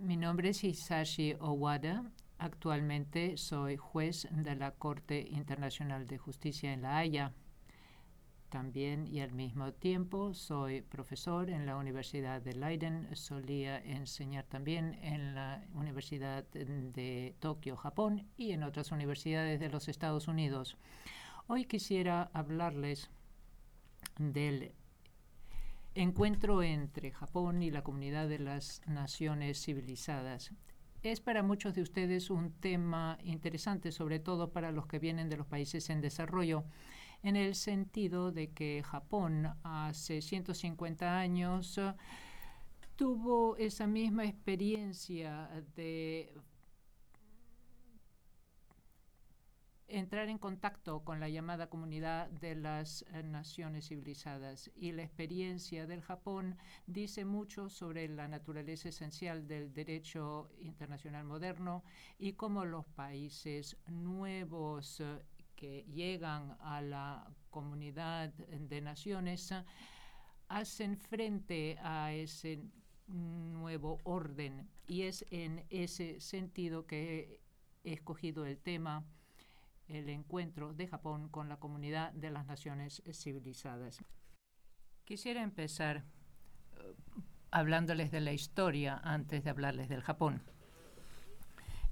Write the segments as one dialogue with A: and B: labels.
A: Mi nombre es Hisashi Owada. Actualmente soy juez de la Corte Internacional de Justicia en La Haya. También y al mismo tiempo soy profesor en la Universidad de Leiden. Solía enseñar también en la Universidad de Tokio, Japón y en otras universidades de los Estados Unidos. Hoy quisiera hablarles del encuentro entre Japón y la comunidad de las naciones civilizadas. Es para muchos de ustedes un tema interesante, sobre todo para los que vienen de los países en desarrollo, en el sentido de que Japón hace 150 años tuvo esa misma experiencia de entrar en contacto con la llamada comunidad de las eh, naciones civilizadas. Y la experiencia del Japón dice mucho sobre la naturaleza esencial del derecho internacional moderno y cómo los países nuevos eh, que llegan a la comunidad de naciones hacen frente a ese nuevo orden. Y es en ese sentido que he escogido el tema el encuentro de Japón con la comunidad de las naciones civilizadas. Quisiera empezar eh, hablándoles de la historia antes de hablarles del Japón.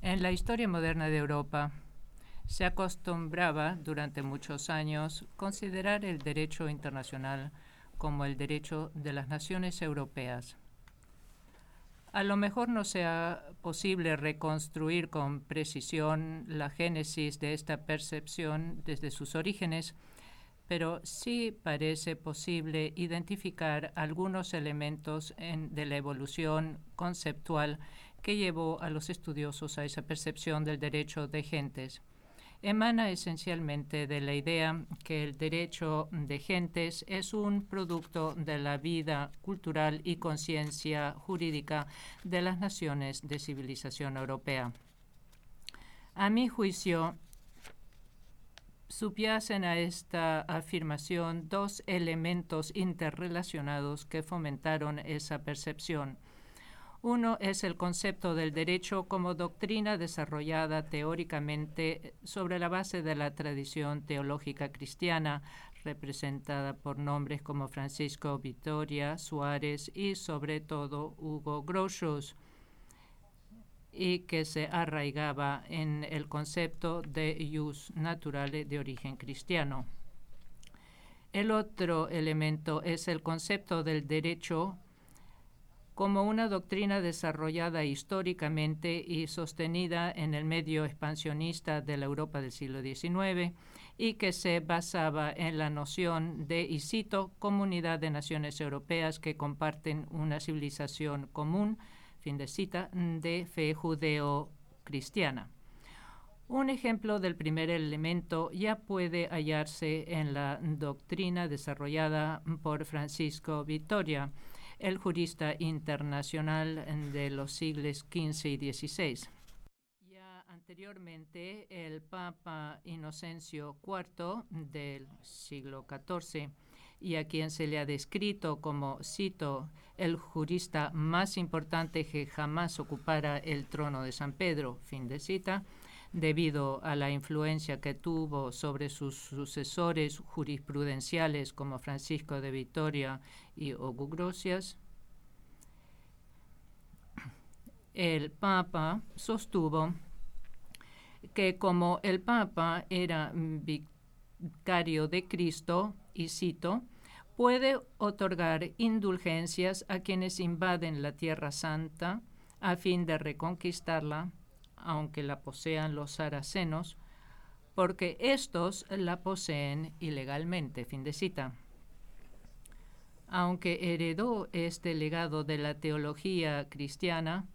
A: En la historia moderna de Europa se acostumbraba durante muchos años considerar el derecho internacional como el derecho de las naciones europeas a lo mejor no sea posible reconstruir con precisión la génesis de esta percepción desde sus orígenes, pero sí parece posible identificar algunos elementos de la evolución conceptual que llevó a los estudiosos a esa percepción del derecho de gentes emana esencialmente de la idea que el derecho de gentes es un producto de la vida cultural y conciencia jurídica de las naciones de civilización europea. A mi juicio, subyacen a esta afirmación dos elementos interrelacionados que fomentaron esa percepción. Uno es el concepto del derecho como doctrina desarrollada teóricamente sobre la base de la tradición teológica cristiana, representada por nombres como Francisco Vitoria, Suárez y sobre todo Hugo Groschus, y que se arraigaba en el concepto de jus naturale de origen cristiano. El otro elemento es el concepto del derecho como una doctrina desarrollada históricamente y sostenida en el medio expansionista de la Europa del siglo XIX y que se basaba en la noción de, y cito, comunidad de naciones europeas que comparten una civilización común, fin de cita, de fe judeo-cristiana. Un ejemplo del primer elemento ya puede hallarse en la doctrina desarrollada por Francisco Vitoria, el jurista internacional de los siglos XV y XVI. Ya anteriormente, el Papa Inocencio IV del siglo XIV, y a quien se le ha descrito como, cito, el jurista más importante que jamás ocupara el trono de San Pedro, fin de cita, debido a la influencia que tuvo sobre sus sucesores jurisprudenciales como Francisco de Vitoria y Ogugrosias, el Papa sostuvo que como el Papa era vicario de Cristo, y cito, puede otorgar indulgencias a quienes invaden la Tierra Santa a fin de reconquistarla aunque la posean los saracenos, porque estos la poseen ilegalmente. Fin de cita. Aunque heredó este legado de la teología cristiana,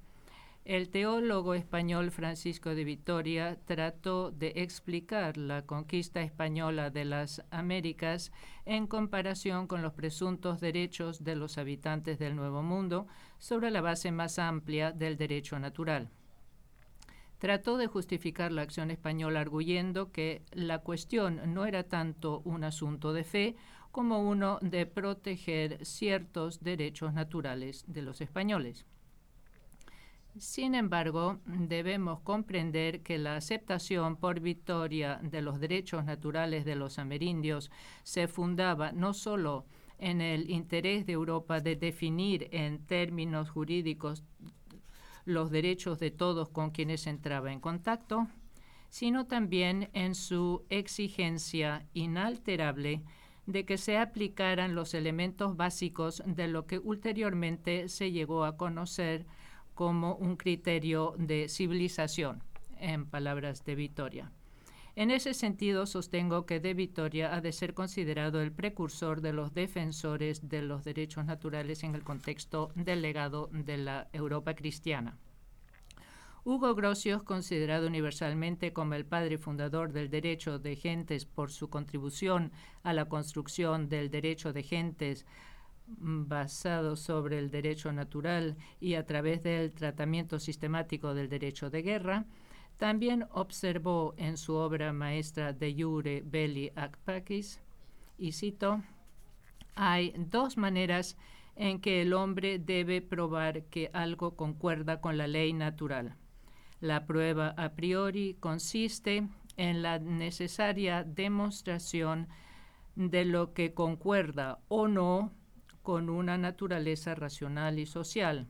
A: el teólogo español Francisco de Vitoria trató de explicar la conquista española de las Américas en comparación con los presuntos derechos de los habitantes del Nuevo Mundo sobre la base más amplia del derecho natural. Trató de justificar la acción española arguyendo que la cuestión no era tanto un asunto de fe como uno de proteger ciertos derechos naturales de los españoles. Sin embargo, debemos comprender que la aceptación por Victoria de los derechos naturales de los amerindios se fundaba no solo en el interés de Europa de definir en términos jurídicos los derechos de todos con quienes entraba en contacto, sino también en su exigencia inalterable de que se aplicaran los elementos básicos de lo que ulteriormente se llegó a conocer como un criterio de civilización, en palabras de Vitoria. En ese sentido, sostengo que de Vitoria ha de ser considerado el precursor de los defensores de los derechos naturales en el contexto del legado de la Europa cristiana. Hugo Grocio considerado universalmente como el padre fundador del derecho de gentes por su contribución a la construcción del derecho de gentes basado sobre el derecho natural y a través del tratamiento sistemático del derecho de guerra, también observó en su obra maestra De Jure Belli ac Pacis, y cito, hay dos maneras en que el hombre debe probar que algo concuerda con la ley natural. La prueba a priori consiste en la necesaria demostración de lo que concuerda o no con una naturaleza racional y social.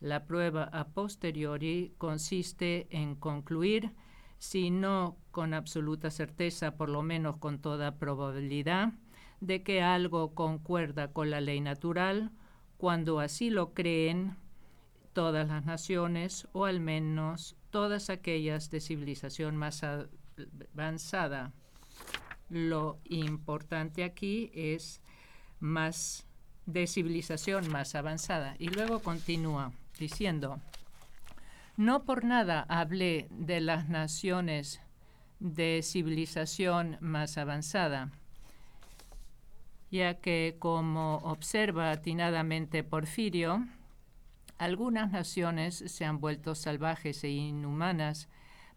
A: La prueba a posteriori consiste en concluir, si no con absoluta certeza, por lo menos con toda probabilidad, de que algo concuerda con la ley natural, cuando así lo creen todas las naciones o al menos todas aquellas de civilización más avanzada. Lo importante aquí es más de civilización más avanzada. Y luego continúa diciendo, no por nada hablé de las naciones de civilización más avanzada, ya que, como observa atinadamente Porfirio, algunas naciones se han vuelto salvajes e inhumanas,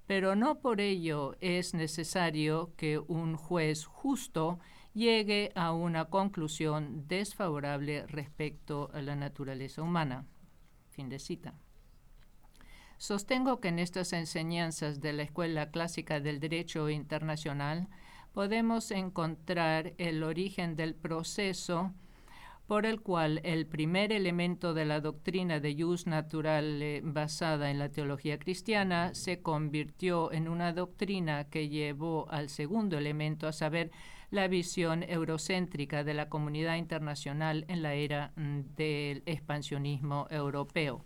A: pero no por ello es necesario que un juez justo llegue a una conclusión desfavorable respecto a la naturaleza humana. Fin de cita. Sostengo que en estas enseñanzas de la Escuela Clásica del Derecho Internacional podemos encontrar el origen del proceso por el cual el primer elemento de la doctrina de jus naturale basada en la teología cristiana se convirtió en una doctrina que llevó al segundo elemento, a saber, la visión eurocéntrica de la comunidad internacional en la era mm, del expansionismo europeo.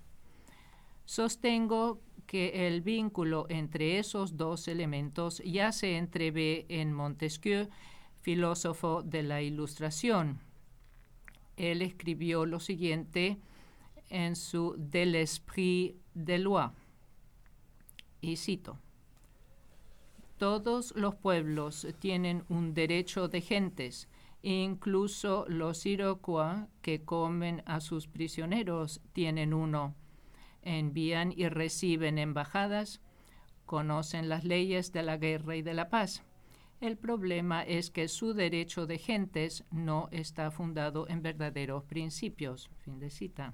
A: Sostengo que el vínculo entre esos dos elementos ya se entrevé en Montesquieu, filósofo de la Ilustración. Él escribió lo siguiente en su De l'esprit de loi, y cito, todos los pueblos tienen un derecho de gentes, incluso los Iroquois que comen a sus prisioneros tienen uno. Envían y reciben embajadas, conocen las leyes de la guerra y de la paz. El problema es que su derecho de gentes no está fundado en verdaderos principios. Fin de cita.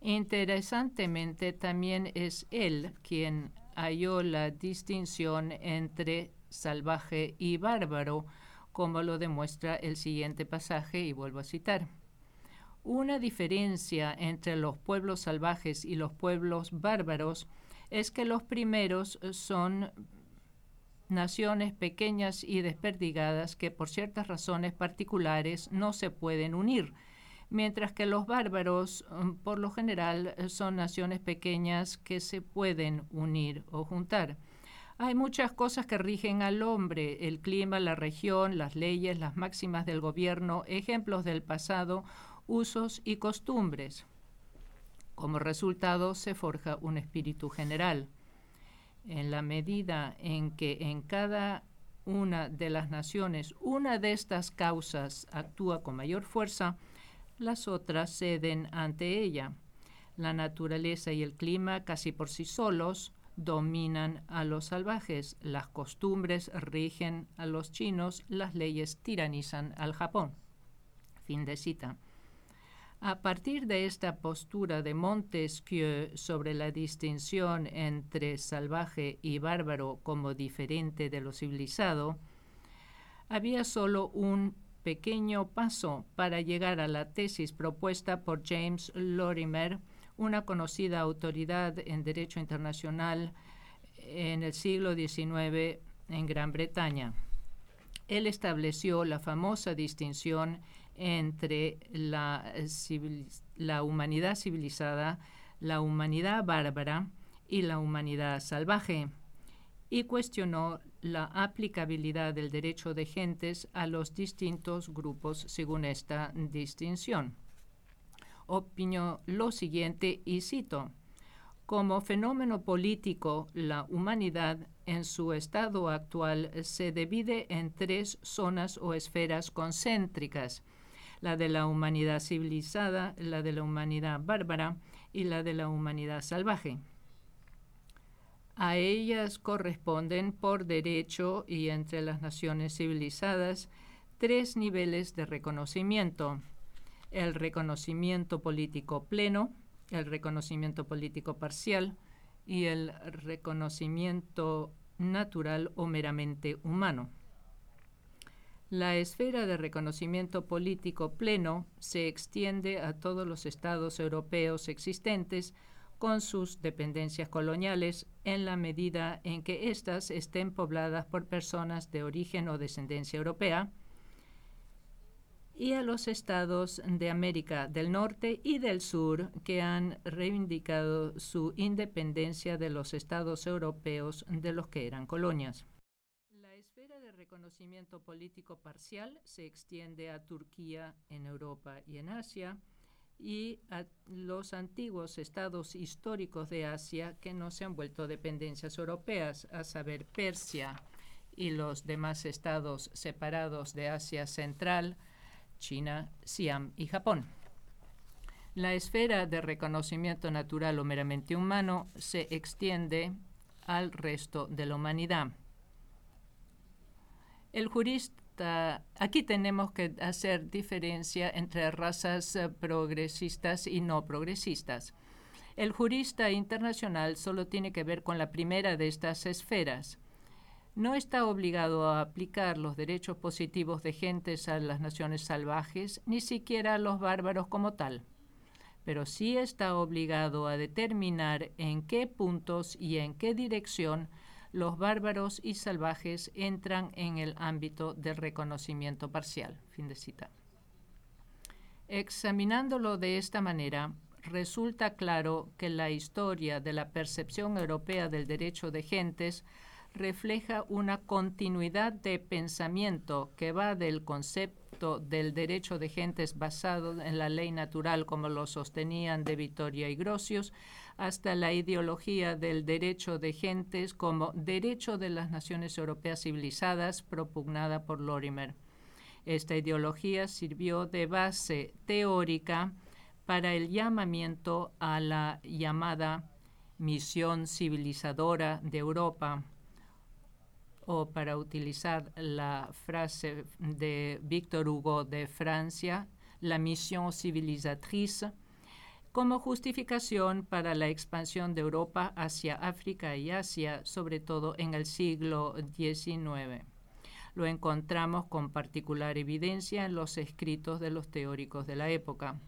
A: Interesantemente, también es él quien halló la distinción entre salvaje y bárbaro, como lo demuestra el siguiente pasaje, y vuelvo a citar. Una diferencia entre los pueblos salvajes y los pueblos bárbaros es que los primeros son naciones pequeñas y desperdigadas que por ciertas razones particulares no se pueden unir, mientras que los bárbaros, mm, por lo general, eh, son naciones pequeñas que se pueden unir o juntar. Hay muchas cosas que rigen al hombre, el clima, la región, las leyes, las máximas del gobierno, ejemplos del pasado, usos y costumbres. Como resultado se forja un espíritu general. En la medida en que en cada una de las naciones una de estas causas actúa con mayor fuerza, las otras ceden ante ella. La naturaleza y el clima casi por sí solos dominan a los salvajes, las costumbres rigen a los chinos, las leyes tiranizan al Japón. Fin de cita. A partir de esta postura de Montesquieu sobre la distinción entre salvaje y bárbaro como diferente de lo civilizado, había solo un pequeño paso para llegar a la tesis propuesta por James Lorimer, una conocida autoridad en derecho internacional en el siglo XIX en Gran Bretaña. Él estableció la famosa distinción entre la, la humanidad civilizada, la humanidad bárbara y la humanidad salvaje, y cuestionó la aplicabilidad del derecho de gentes a los distintos grupos según esta distinción. Opinó lo siguiente y cito, como fenómeno político, la humanidad en su estado actual se divide en tres zonas o esferas concéntricas, la de la humanidad civilizada, la de la humanidad bárbara y la de la humanidad salvaje. A ellas corresponden por derecho y entre las naciones civilizadas tres niveles de reconocimiento. El reconocimiento político pleno, el reconocimiento político parcial y el reconocimiento natural o meramente humano. La esfera de reconocimiento político pleno se extiende a todos los estados europeos existentes con sus dependencias coloniales en la medida en que éstas estén pobladas por personas de origen o descendencia europea, y a los estados de América del Norte y del Sur que han reivindicado su independencia de los estados europeos de los que eran colonias. Reconocimiento político parcial se extiende a Turquía en Europa y en Asia y a los antiguos estados históricos de Asia que no se han vuelto dependencias europeas, a saber Persia y los demás estados separados de Asia Central, China, Siam y Japón. La esfera de reconocimiento natural o meramente humano se extiende al resto de la humanidad. El jurista, aquí tenemos que hacer diferencia entre razas eh, progresistas y no progresistas. El jurista internacional solo tiene que ver con la primera de estas esferas no está obligado a aplicar los derechos positivos de gentes a las naciones salvajes, ni siquiera a los bárbaros como tal, pero sí está obligado a determinar en qué puntos y en qué dirección los bárbaros y salvajes entran en el ámbito del reconocimiento parcial. Fin de cita. Examinándolo de esta manera, resulta claro que la historia de la percepción europea del derecho de gentes refleja una continuidad de pensamiento que va del concepto del derecho de gentes basado en la ley natural como lo sostenían de Vitoria y Grocius, hasta la ideología del derecho de gentes como derecho de las naciones europeas civilizadas propugnada por Lorimer. Esta ideología sirvió de base teórica para el llamamiento a la llamada misión civilizadora de Europa o para utilizar la frase de Victor Hugo de Francia, la misión civilizatrice, como justificación para la expansión de Europa hacia África y Asia, sobre todo en el siglo XIX. Lo encontramos con particular evidencia en los escritos de los teóricos de la época.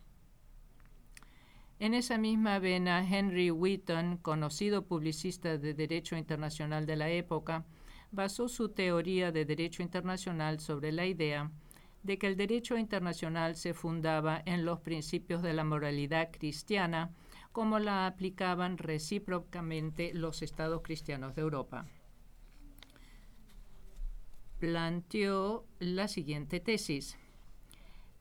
A: En esa misma vena, Henry Wheaton, conocido publicista de Derecho Internacional de la época, basó su teoría de derecho internacional sobre la idea de que el derecho internacional se fundaba en los principios de la moralidad cristiana, como la aplicaban recíprocamente los estados cristianos de Europa. Planteó la siguiente tesis.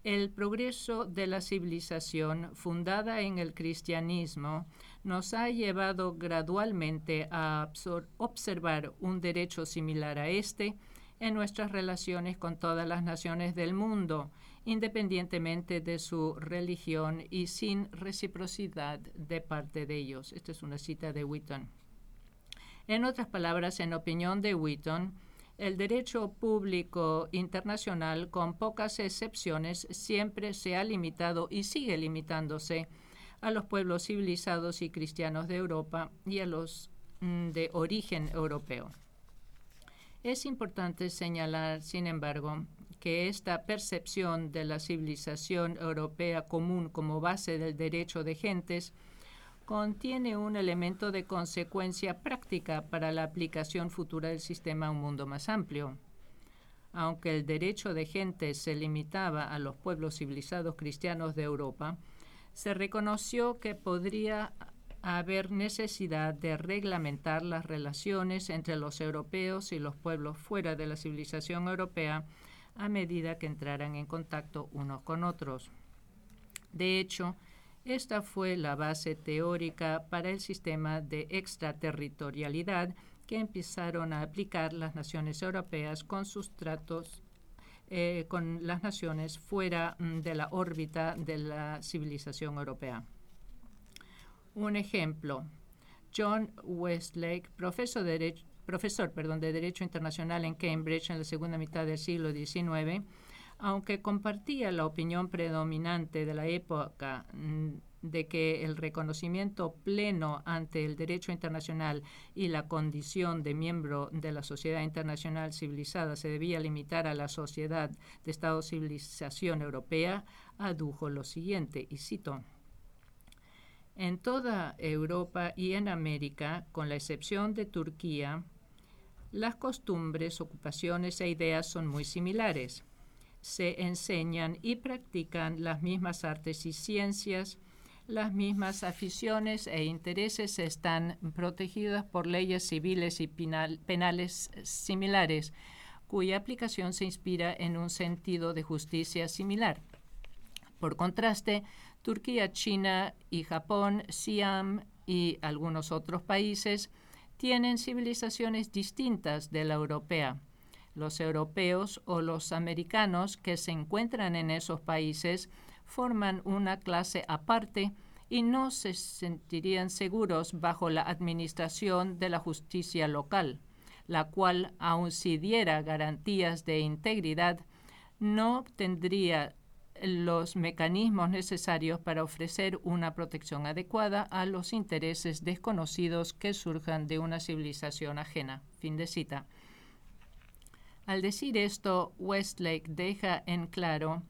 A: El progreso de la civilización fundada en el cristianismo nos ha llevado gradualmente a observar un derecho similar a este en nuestras relaciones con todas las naciones del mundo, independientemente de su religión y sin reciprocidad de parte de ellos. Esta es una cita de Wheaton. En otras palabras, en opinión de Wheaton, El derecho público internacional, con pocas excepciones, siempre se ha limitado y sigue limitándose a los pueblos civilizados y cristianos de Europa y a los mm, de origen europeo. Es importante señalar, sin embargo, que esta percepción de la civilización europea común como base del derecho de gentes contiene un elemento de consecuencia práctica para la aplicación futura del sistema a un mundo más amplio. Aunque el derecho de gentes se limitaba a los pueblos civilizados cristianos de Europa, se reconoció que podría haber necesidad de reglamentar las relaciones entre los europeos y los pueblos fuera de la civilización europea a medida que entraran en contacto unos con otros. De hecho, esta fue la base teórica para el sistema de extraterritorialidad que empezaron a aplicar las naciones europeas con sus tratos eh, con las naciones fuera mm, de la órbita de la civilización europea. Un ejemplo, John Westlake, profesor de Derecho, de Derecho Internacional en Cambridge en la segunda mitad del siglo XIX, aunque compartía la opinión predominante de la época mm, de que el reconocimiento pleno ante el derecho internacional y la condición de miembro de la sociedad internacional civilizada se debía limitar a la sociedad de Estado civilización europea, adujo lo siguiente, y cito, en toda Europa y en América, con la excepción de Turquía, las costumbres, ocupaciones e ideas son muy similares. Se enseñan y practican las mismas artes y ciencias, las mismas aficiones e intereses están protegidas por leyes civiles y penales similares, cuya aplicación se inspira en un sentido de justicia similar. Por contraste, Turquía, China y Japón, Siam y algunos otros países tienen civilizaciones distintas de la europea. Los europeos o los americanos que se encuentran en esos países forman una clase aparte y no se sentirían seguros bajo la administración de la justicia local, la cual, aun si diera garantías de integridad, no tendría los mecanismos necesarios para ofrecer una protección adecuada a los intereses desconocidos que surjan de una civilización ajena. Fin de cita. Al decir esto, Westlake deja en claro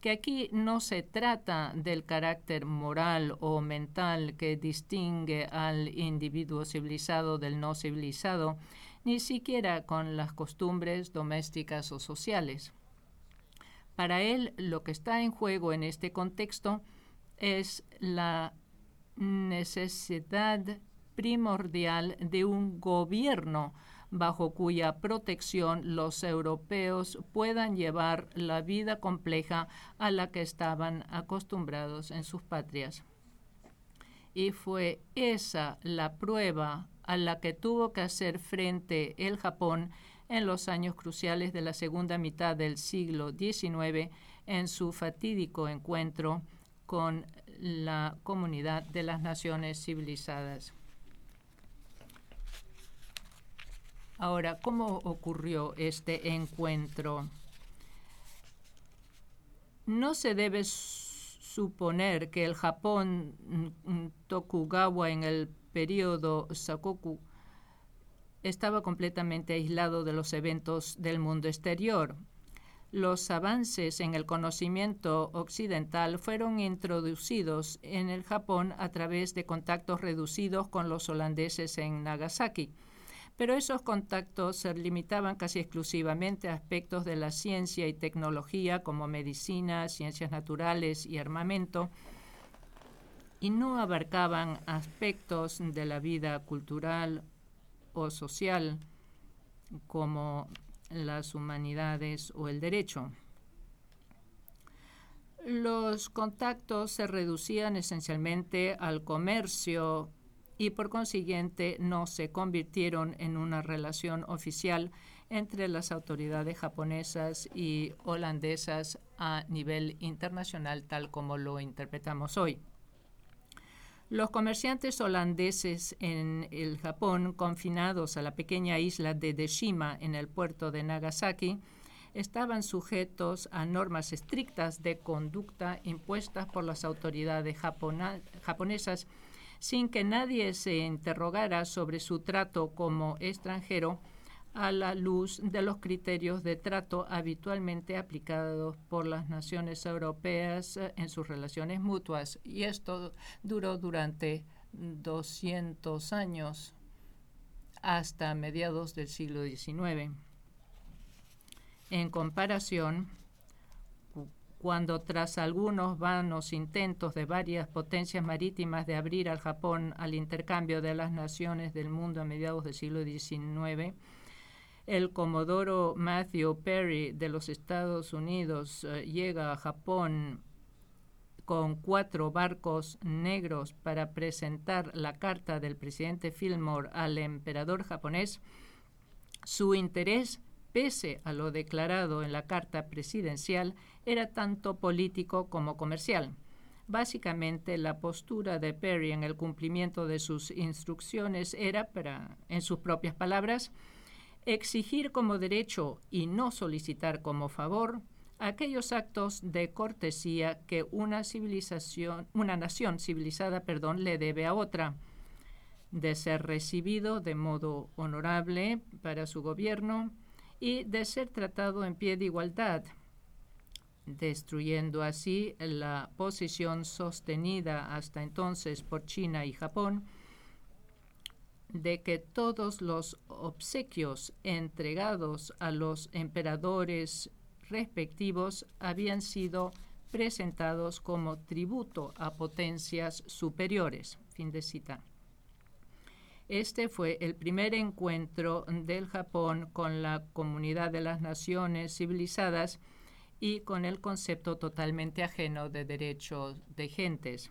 A: que aquí no se trata del carácter moral o mental que distingue al individuo civilizado del no civilizado, ni siquiera con las costumbres domésticas o sociales. Para él, lo que está en juego en este contexto es la necesidad primordial de un gobierno bajo cuya protección los europeos puedan llevar la vida compleja a la que estaban acostumbrados en sus patrias. Y fue esa la prueba a la que tuvo que hacer frente el Japón en los años cruciales de la segunda mitad del siglo XIX en su fatídico encuentro con la comunidad de las naciones civilizadas. Ahora, ¿cómo ocurrió este encuentro? No se debe suponer que el Japón Tokugawa en el periodo Sakoku estaba completamente aislado de los eventos del mundo exterior. Los avances en el conocimiento occidental fueron introducidos en el Japón a través de contactos reducidos con los holandeses en Nagasaki pero esos contactos se limitaban casi exclusivamente a aspectos de la ciencia y tecnología como medicina, ciencias naturales y armamento, y no abarcaban aspectos de la vida cultural o social como las humanidades o el derecho. Los contactos se reducían esencialmente al comercio y por consiguiente no se convirtieron en una relación oficial entre las autoridades japonesas y holandesas a nivel internacional tal como lo interpretamos hoy. Los comerciantes holandeses en el Japón, confinados a la pequeña isla de Deshima en el puerto de Nagasaki, estaban sujetos a normas estrictas de conducta impuestas por las autoridades japonesas sin que nadie se interrogara sobre su trato como extranjero a la luz de los criterios de trato habitualmente aplicados por las naciones europeas eh, en sus relaciones mutuas. Y esto duró durante 200 años hasta mediados del siglo XIX. En comparación, cuando tras algunos vanos intentos de varias potencias marítimas de abrir al Japón al intercambio de las naciones del mundo a mediados del siglo XIX, el comodoro Matthew Perry de los Estados Unidos eh, llega a Japón con cuatro barcos negros para presentar la carta del presidente Fillmore al emperador japonés, su interés, pese a lo declarado en la carta presidencial, era tanto político como comercial. Básicamente, la postura de Perry en el cumplimiento de sus instrucciones era, para, en sus propias palabras, exigir como derecho y no solicitar como favor aquellos actos de cortesía que una civilización, una nación civilizada, perdón, le debe a otra, de ser recibido de modo honorable para su gobierno y de ser tratado en pie de igualdad, destruyendo así la posición sostenida hasta entonces por China y Japón de que todos los obsequios entregados a los emperadores respectivos habían sido presentados como tributo a potencias superiores. Fin de cita. Este fue el primer encuentro del Japón con la comunidad de las naciones civilizadas y con el concepto totalmente ajeno de derechos de gentes.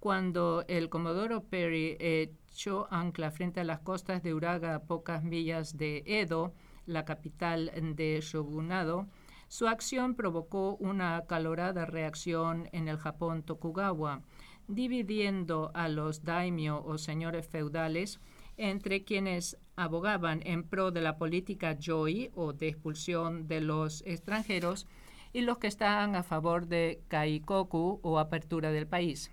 A: Cuando el Comodoro Perry echó ancla frente a las costas de Uraga a pocas millas de Edo, la capital de Shogunado, su acción provocó una acalorada reacción en el Japón Tokugawa, dividiendo a los daimyo o señores feudales entre quienes abogaban en pro de la política Joi o de expulsión de los extranjeros y los que estaban a favor de Kaikoku o apertura del país.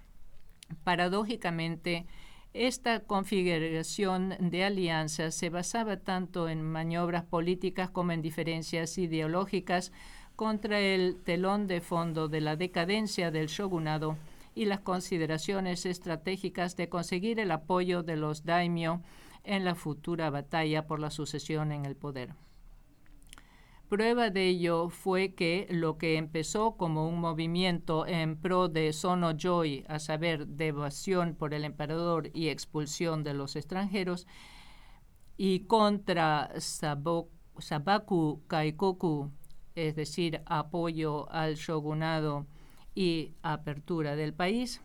A: Paradójicamente, esta configuración de alianzas se basaba tanto en maniobras políticas como en diferencias ideológicas contra el telón de fondo de la decadencia del shogunado y las consideraciones estratégicas de conseguir el apoyo de los daimyo en la futura batalla por la sucesión en el poder. Prueba de ello fue que lo que empezó como un movimiento en pro de Sono Joy, a saber, devoción por el emperador y expulsión de los extranjeros, y contra Sabaku Kaikoku, es decir, apoyo al shogunado y apertura del país,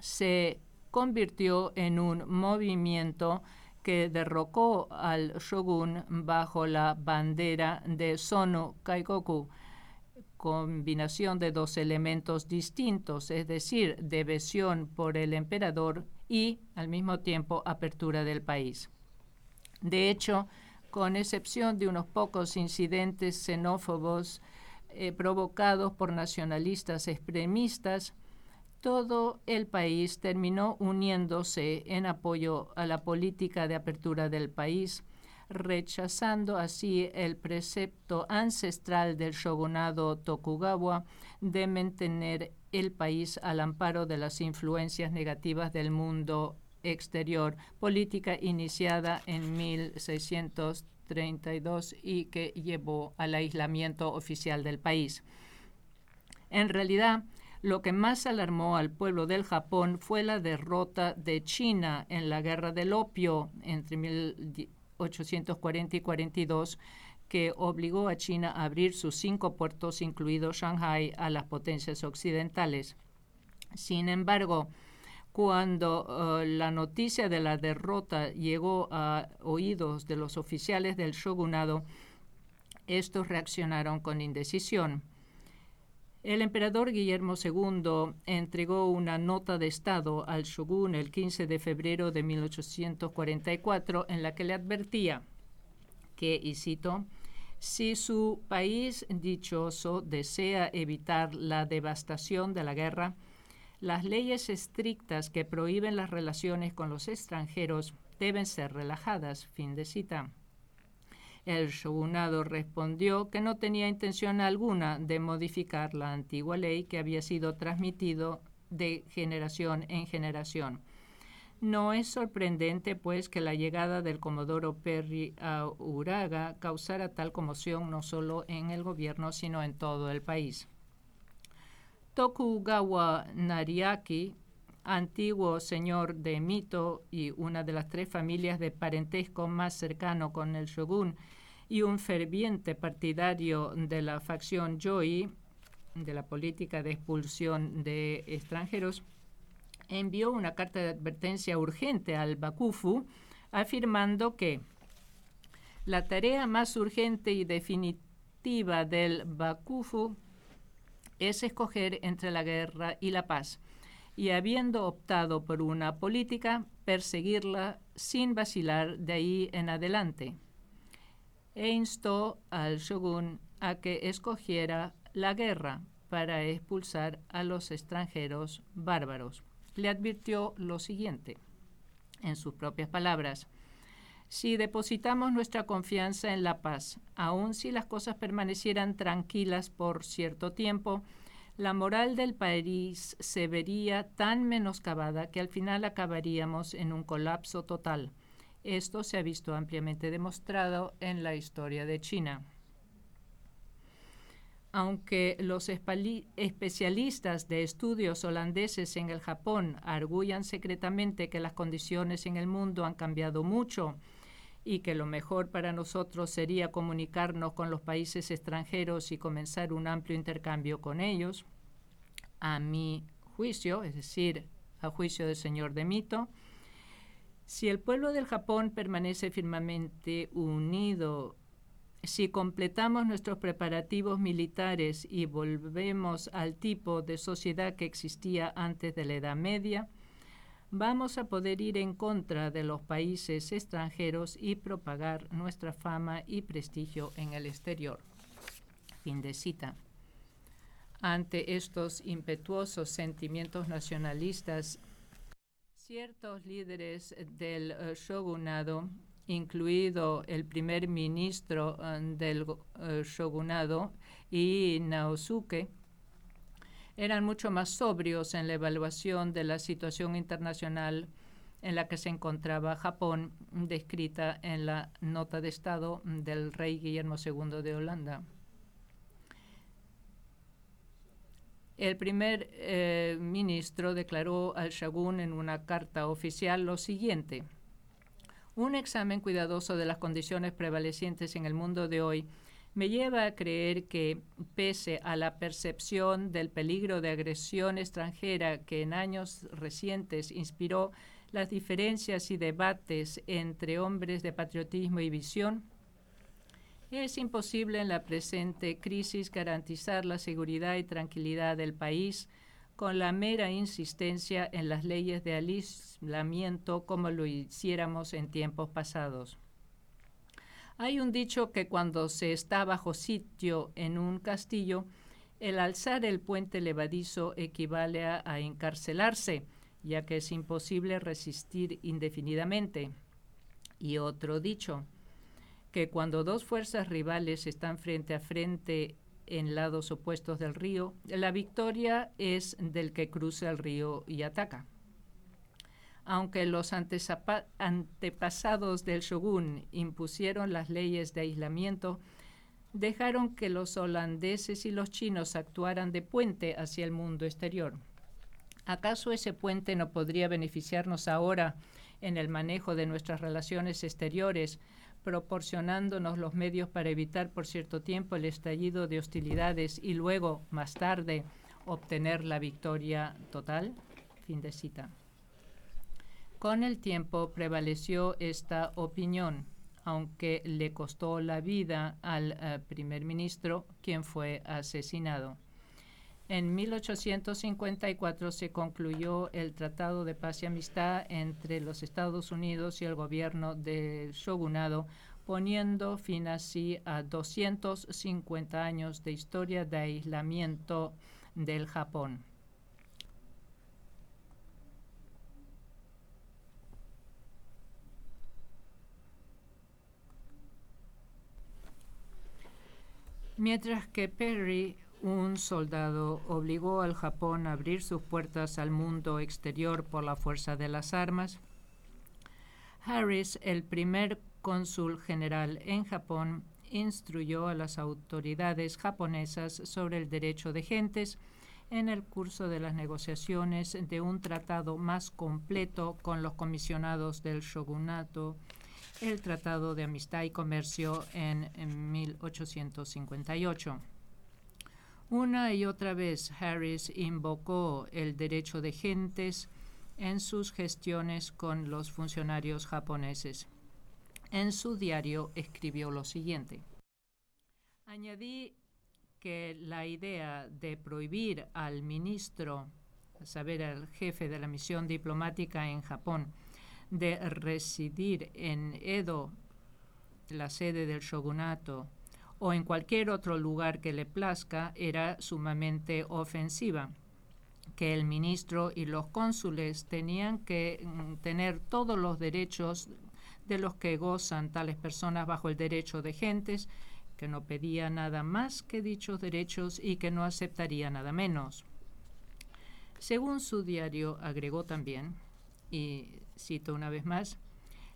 A: se convirtió en un movimiento que derrocó al shogun bajo la bandera de Sono Kaikoku, combinación de dos elementos distintos, es decir, devoción por el emperador y, al mismo tiempo, apertura del país. De hecho, con excepción de unos pocos incidentes xenófobos eh, provocados por nacionalistas extremistas, todo el país terminó uniéndose en apoyo a la política de apertura del país, rechazando así el precepto ancestral del shogunado Tokugawa de mantener el país al amparo de las influencias negativas del mundo exterior, política iniciada en 1632 y que llevó al aislamiento oficial del país. En realidad, lo que más alarmó al pueblo del Japón fue la derrota de China en la guerra del opio entre 1840 y 42 que obligó a China a abrir sus cinco puertos, incluido Shanghai, a las potencias occidentales. Sin embargo, cuando uh, la noticia de la derrota llegó a oídos de los oficiales del shogunado, estos reaccionaron con indecisión. El emperador Guillermo II entregó una nota de Estado al shogun el 15 de febrero de 1844 en la que le advertía que, y cito, si su país dichoso desea evitar la devastación de la guerra, las leyes estrictas que prohíben las relaciones con los extranjeros deben ser relajadas. Fin de cita. El shogunado respondió que no tenía intención alguna de modificar la antigua ley que había sido transmitido de generación en generación. No es sorprendente, pues, que la llegada del comodoro Perry a Uraga causara tal conmoción no solo en el gobierno, sino en todo el país. Tokugawa Nariaki, antiguo señor de Mito y una de las tres familias de parentesco más cercano con el shogun, y un ferviente partidario de la facción Yoi, de la política de expulsión de extranjeros, envió una carta de advertencia urgente al Bakufu afirmando que la tarea más urgente y definitiva del Bakufu es escoger entre la guerra y la paz, y habiendo optado por una política, perseguirla sin vacilar de ahí en adelante. E instó al shogun a que escogiera la guerra para expulsar a los extranjeros bárbaros. Le advirtió lo siguiente, en sus propias palabras, si depositamos nuestra confianza en la paz, aun si las cosas permanecieran tranquilas por cierto tiempo, la moral del país se vería tan menoscabada que al final acabaríamos en un colapso total. Esto se ha visto ampliamente demostrado en la historia de China. Aunque los especialistas de estudios holandeses en el Japón arguyan secretamente que las condiciones en el mundo han cambiado mucho y que lo mejor para nosotros sería comunicarnos con los países extranjeros y comenzar un amplio intercambio con ellos, a mi juicio, es decir, a juicio del señor de Mito, si el pueblo del Japón permanece firmemente unido, si completamos nuestros preparativos militares y volvemos al tipo de sociedad que existía antes de la Edad Media, vamos a poder ir en contra de los países extranjeros y propagar nuestra fama y prestigio en el exterior. Fin de cita. Ante estos impetuosos sentimientos nacionalistas, ciertos líderes del eh, shogunado, incluido el primer ministro eh, del eh, shogunado y Naosuke, eran mucho más sobrios en la evaluación de la situación internacional en la que se encontraba Japón, descrita en la nota de Estado del rey Guillermo II de Holanda. El primer eh, ministro declaró al shogun en una carta oficial lo siguiente. Un examen cuidadoso de las condiciones prevalecientes en el mundo de hoy me lleva a creer que, pese a la percepción del peligro de agresión extranjera que en años recientes inspiró las diferencias y debates entre hombres de patriotismo y visión, es imposible en la presente crisis garantizar la seguridad y tranquilidad del país con la mera insistencia en las leyes de aislamiento como lo hiciéramos en tiempos pasados. Hay un dicho que cuando se está bajo sitio en un castillo, el alzar el puente levadizo equivale a, encarcelarse, ya que es imposible resistir indefinidamente. Y otro dicho, que cuando dos fuerzas rivales están frente a frente en lados opuestos del río, la victoria es del que cruza el río y ataca aunque los antepasados del shogun impusieron las leyes de aislamiento, dejaron que los holandeses y los chinos actuaran de puente hacia el mundo exterior. ¿Acaso ese puente no podría beneficiarnos ahora en el manejo de nuestras relaciones exteriores, proporcionándonos los medios para evitar por cierto tiempo el estallido de hostilidades y luego, más tarde, obtener la victoria total? Fin de cita. Con el tiempo prevaleció esta opinión, aunque le costó la vida al eh, primer ministro, quien fue asesinado. En 1854 se concluyó el Tratado de Paz y Amistad entre los Estados Unidos y el gobierno del shogunado, poniendo fin así a 250 años de historia de aislamiento del Japón. Mientras que Perry, un soldado, obligó al Japón a abrir sus puertas al mundo exterior por la fuerza de las armas, Harris, el primer cónsul general en Japón, instruyó a las autoridades japonesas sobre el derecho de gentes en el curso de las negociaciones de un tratado más completo con los comisionados del shogunato el Tratado de Amistad y Comercio en, 1858. Una y otra vez Harris invocó el derecho de gentes en sus gestiones con los funcionarios japoneses. En su diario escribió lo siguiente. Añadí que la idea de prohibir al ministro, a saber, al jefe de la misión diplomática en Japón, de residir en Edo, la sede del shogunato, o en cualquier otro lugar que le plazca, era sumamente ofensiva que el ministro y los cónsules tenían que mm, tener todos los derechos de los que gozan tales personas bajo el derecho de gentes, que no pedía nada más que dichos derechos y que no aceptaría nada menos. Según su diario agregó también, y cito una vez más,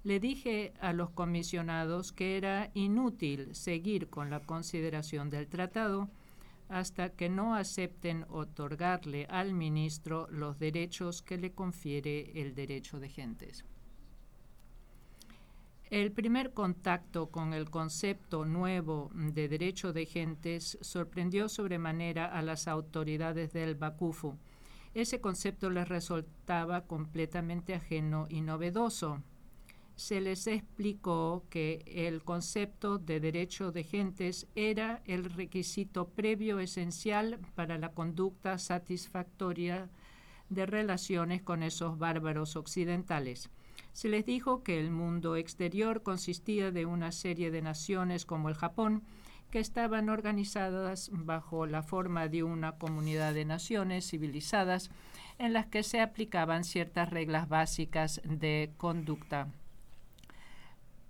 A: le dije a los comisionados que era inútil seguir con la consideración del tratado hasta que no acepten otorgarle al ministro los derechos que le confiere el derecho de gentes. El primer contacto con el concepto nuevo de derecho de gentes sorprendió sobremanera a las autoridades del Bakufu, ese concepto les resultaba completamente ajeno y novedoso. Se les explicó que el concepto de derecho de gentes era el requisito previo esencial para la conducta satisfactoria de relaciones con esos bárbaros occidentales. Se les dijo que el mundo exterior consistía de una serie de naciones como el Japón, que estaban organizadas bajo la forma de una comunidad de naciones civilizadas en las que se aplicaban ciertas reglas básicas de conducta.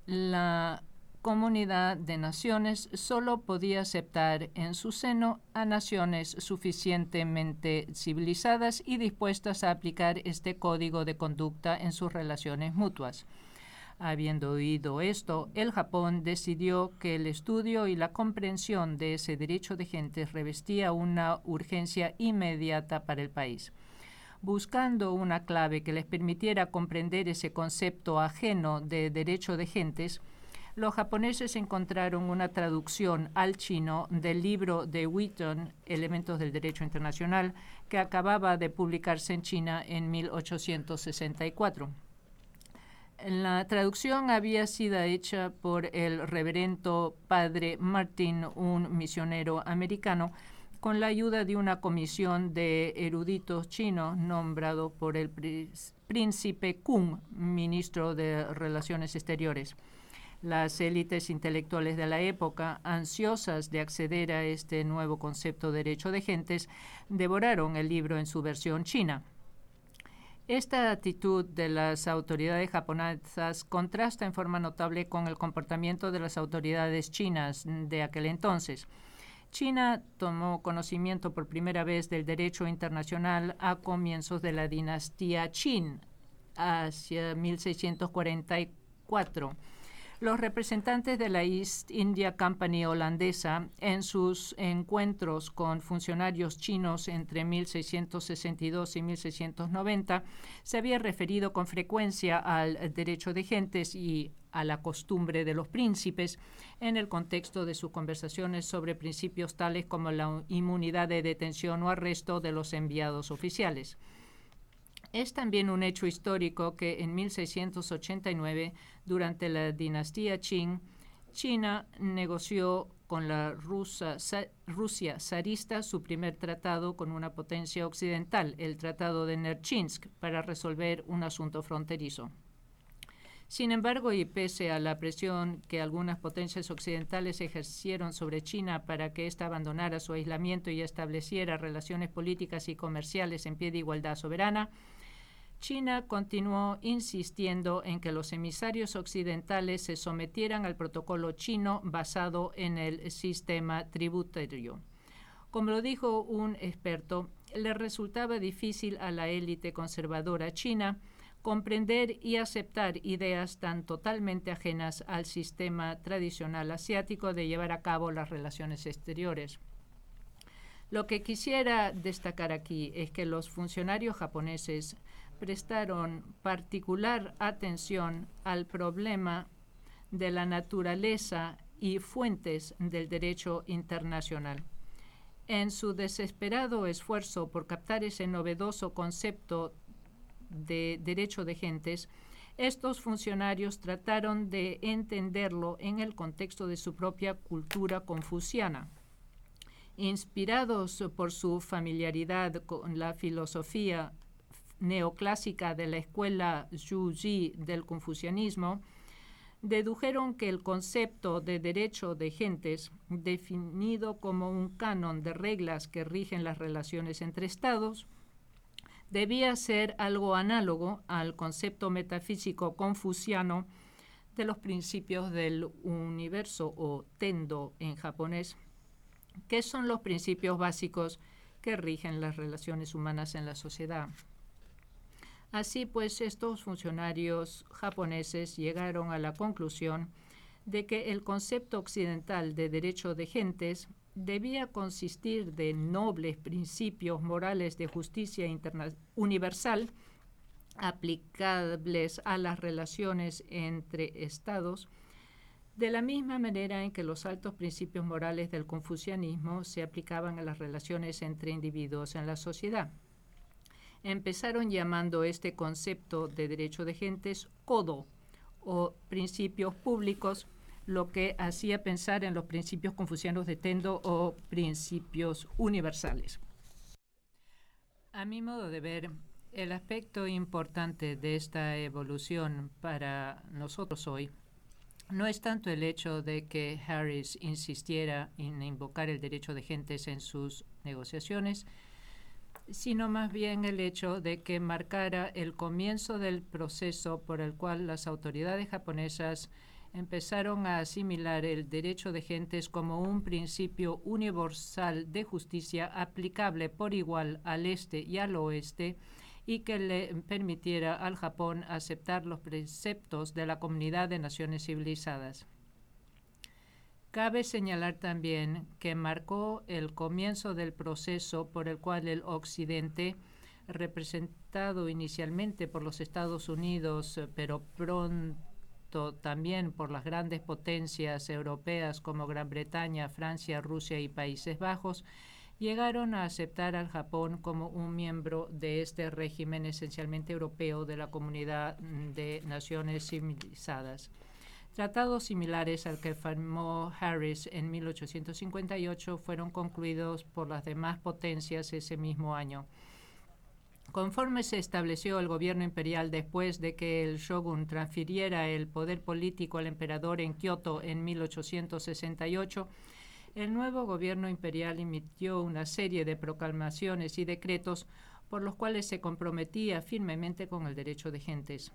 A: La comunidad de naciones solo podía aceptar en su seno a naciones suficientemente civilizadas y dispuestas a aplicar este código de conducta en sus relaciones mutuas. Habiendo oído esto, el Japón decidió que el estudio y la comprensión de ese derecho de gentes revestía una urgencia inmediata para el país. Buscando una clave que les permitiera comprender ese concepto ajeno de derecho de gentes, los japoneses encontraron una traducción al chino del libro de Wheaton, Elementos del Derecho Internacional, que acababa de publicarse en China en 1864. La traducción había sido hecha por el reverendo padre Martin, un misionero americano, con la ayuda de una comisión de eruditos chinos nombrado por el príncipe Kung, ministro de Relaciones Exteriores. Las élites intelectuales de la época, ansiosas de acceder a este nuevo concepto de derecho de gentes, devoraron el libro en su versión china. Esta actitud de las autoridades japonesas contrasta en forma notable con el comportamiento de las autoridades chinas de aquel entonces. China tomó conocimiento por primera vez del derecho internacional a comienzos de la dinastía Qin, hacia 1644 los representantes de la East India Company holandesa, en sus encuentros con funcionarios chinos entre 1662 y 1690, se había referido con frecuencia al derecho de gentes y a la costumbre de los príncipes en el contexto de sus conversaciones sobre principios tales como la inmunidad de detención o arresto de los enviados oficiales. Es también un hecho histórico que en 1689, durante la dinastía Qing, China negoció con la Rusia zarista su primer tratado con una potencia occidental, el Tratado de Nerchinsk, para resolver un asunto fronterizo. Sin embargo, y pese a la presión que algunas potencias occidentales ejercieron sobre China para que ésta abandonara su aislamiento y estableciera relaciones políticas y comerciales en pie de igualdad soberana, China continuó insistiendo en que los emisarios occidentales se sometieran al protocolo chino basado en el sistema tributario. Como lo dijo un experto, le resultaba difícil a la élite conservadora china comprender y aceptar ideas tan totalmente ajenas al sistema tradicional asiático de llevar a cabo las relaciones exteriores. Lo que quisiera destacar aquí es que los funcionarios japoneses prestaron particular atención al problema de la naturaleza y fuentes del derecho internacional. En su desesperado esfuerzo por captar ese novedoso concepto de derecho de gentes, estos funcionarios trataron de entenderlo en el contexto de su propia cultura confuciana. Inspirados por su familiaridad con la filosofía neoclásica de la escuela Zhuji del confucianismo, dedujeron que el concepto de derecho de gentes, definido como un canon de reglas que rigen las relaciones entre estados, debía ser algo análogo al concepto metafísico confuciano de los principios del universo o tendo en japonés, que son los principios básicos que rigen las relaciones humanas en la sociedad. Así pues, estos funcionarios japoneses llegaron a la conclusión de que el concepto occidental de derecho de gentes debía consistir de nobles principios morales de justicia universal aplicables a las relaciones entre estados, de la misma manera en que los altos principios morales del confucianismo se aplicaban a las relaciones entre individuos en la sociedad. Empezaron llamando este concepto de derecho de gentes codo o principios públicos, lo que hacía pensar en los principios confucianos de Tendo o principios universales. A mi modo de ver, el aspecto importante de esta evolución para nosotros hoy no es tanto el hecho de que Harris insistiera en invocar el derecho de gentes en sus negociaciones, sino más bien el hecho de que marcara el comienzo del proceso por el cual las autoridades japonesas empezaron a asimilar el derecho de gentes como un principio universal de justicia aplicable por igual al este y al oeste y que le permitiera al Japón aceptar los preceptos de la comunidad de naciones civilizadas. Cabe señalar también que marcó el comienzo del proceso por el cual el Occidente, representado inicialmente por los Estados Unidos, pero pronto también por las grandes potencias europeas como Gran Bretaña, Francia, Rusia y Países Bajos, llegaron a aceptar al Japón como un miembro de este régimen esencialmente europeo de la comunidad de naciones civilizadas. Tratados similares al que firmó Harris en 1858 fueron concluidos por las demás potencias ese mismo año. Conforme se estableció el gobierno imperial después de que el shogun transfiriera el poder político al emperador en Kioto en 1868, el nuevo gobierno imperial emitió una serie de proclamaciones y decretos por los cuales se comprometía firmemente con el derecho de gentes.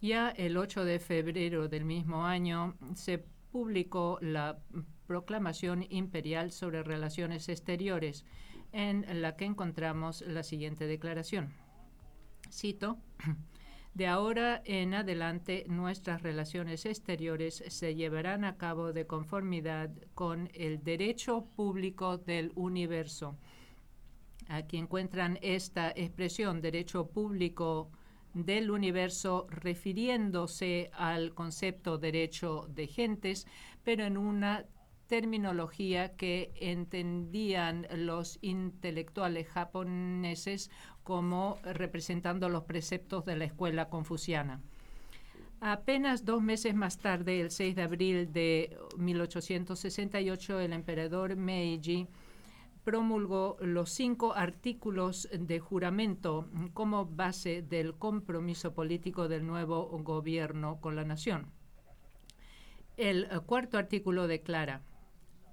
A: Ya el 8 de febrero del mismo año se publicó la Proclamación Imperial sobre Relaciones Exteriores, en la que encontramos la siguiente declaración. Cito, de ahora en adelante nuestras relaciones exteriores se llevarán a cabo de conformidad con el derecho público del universo. Aquí encuentran esta expresión, derecho público del universo refiriéndose al concepto derecho de gentes, pero en una terminología que entendían los intelectuales japoneses como representando los preceptos de la escuela confuciana. Apenas dos meses más tarde, el 6 de abril de 1868, el emperador Meiji promulgó los cinco artículos de juramento como base del compromiso político del nuevo gobierno con la nación. El cuarto artículo declara,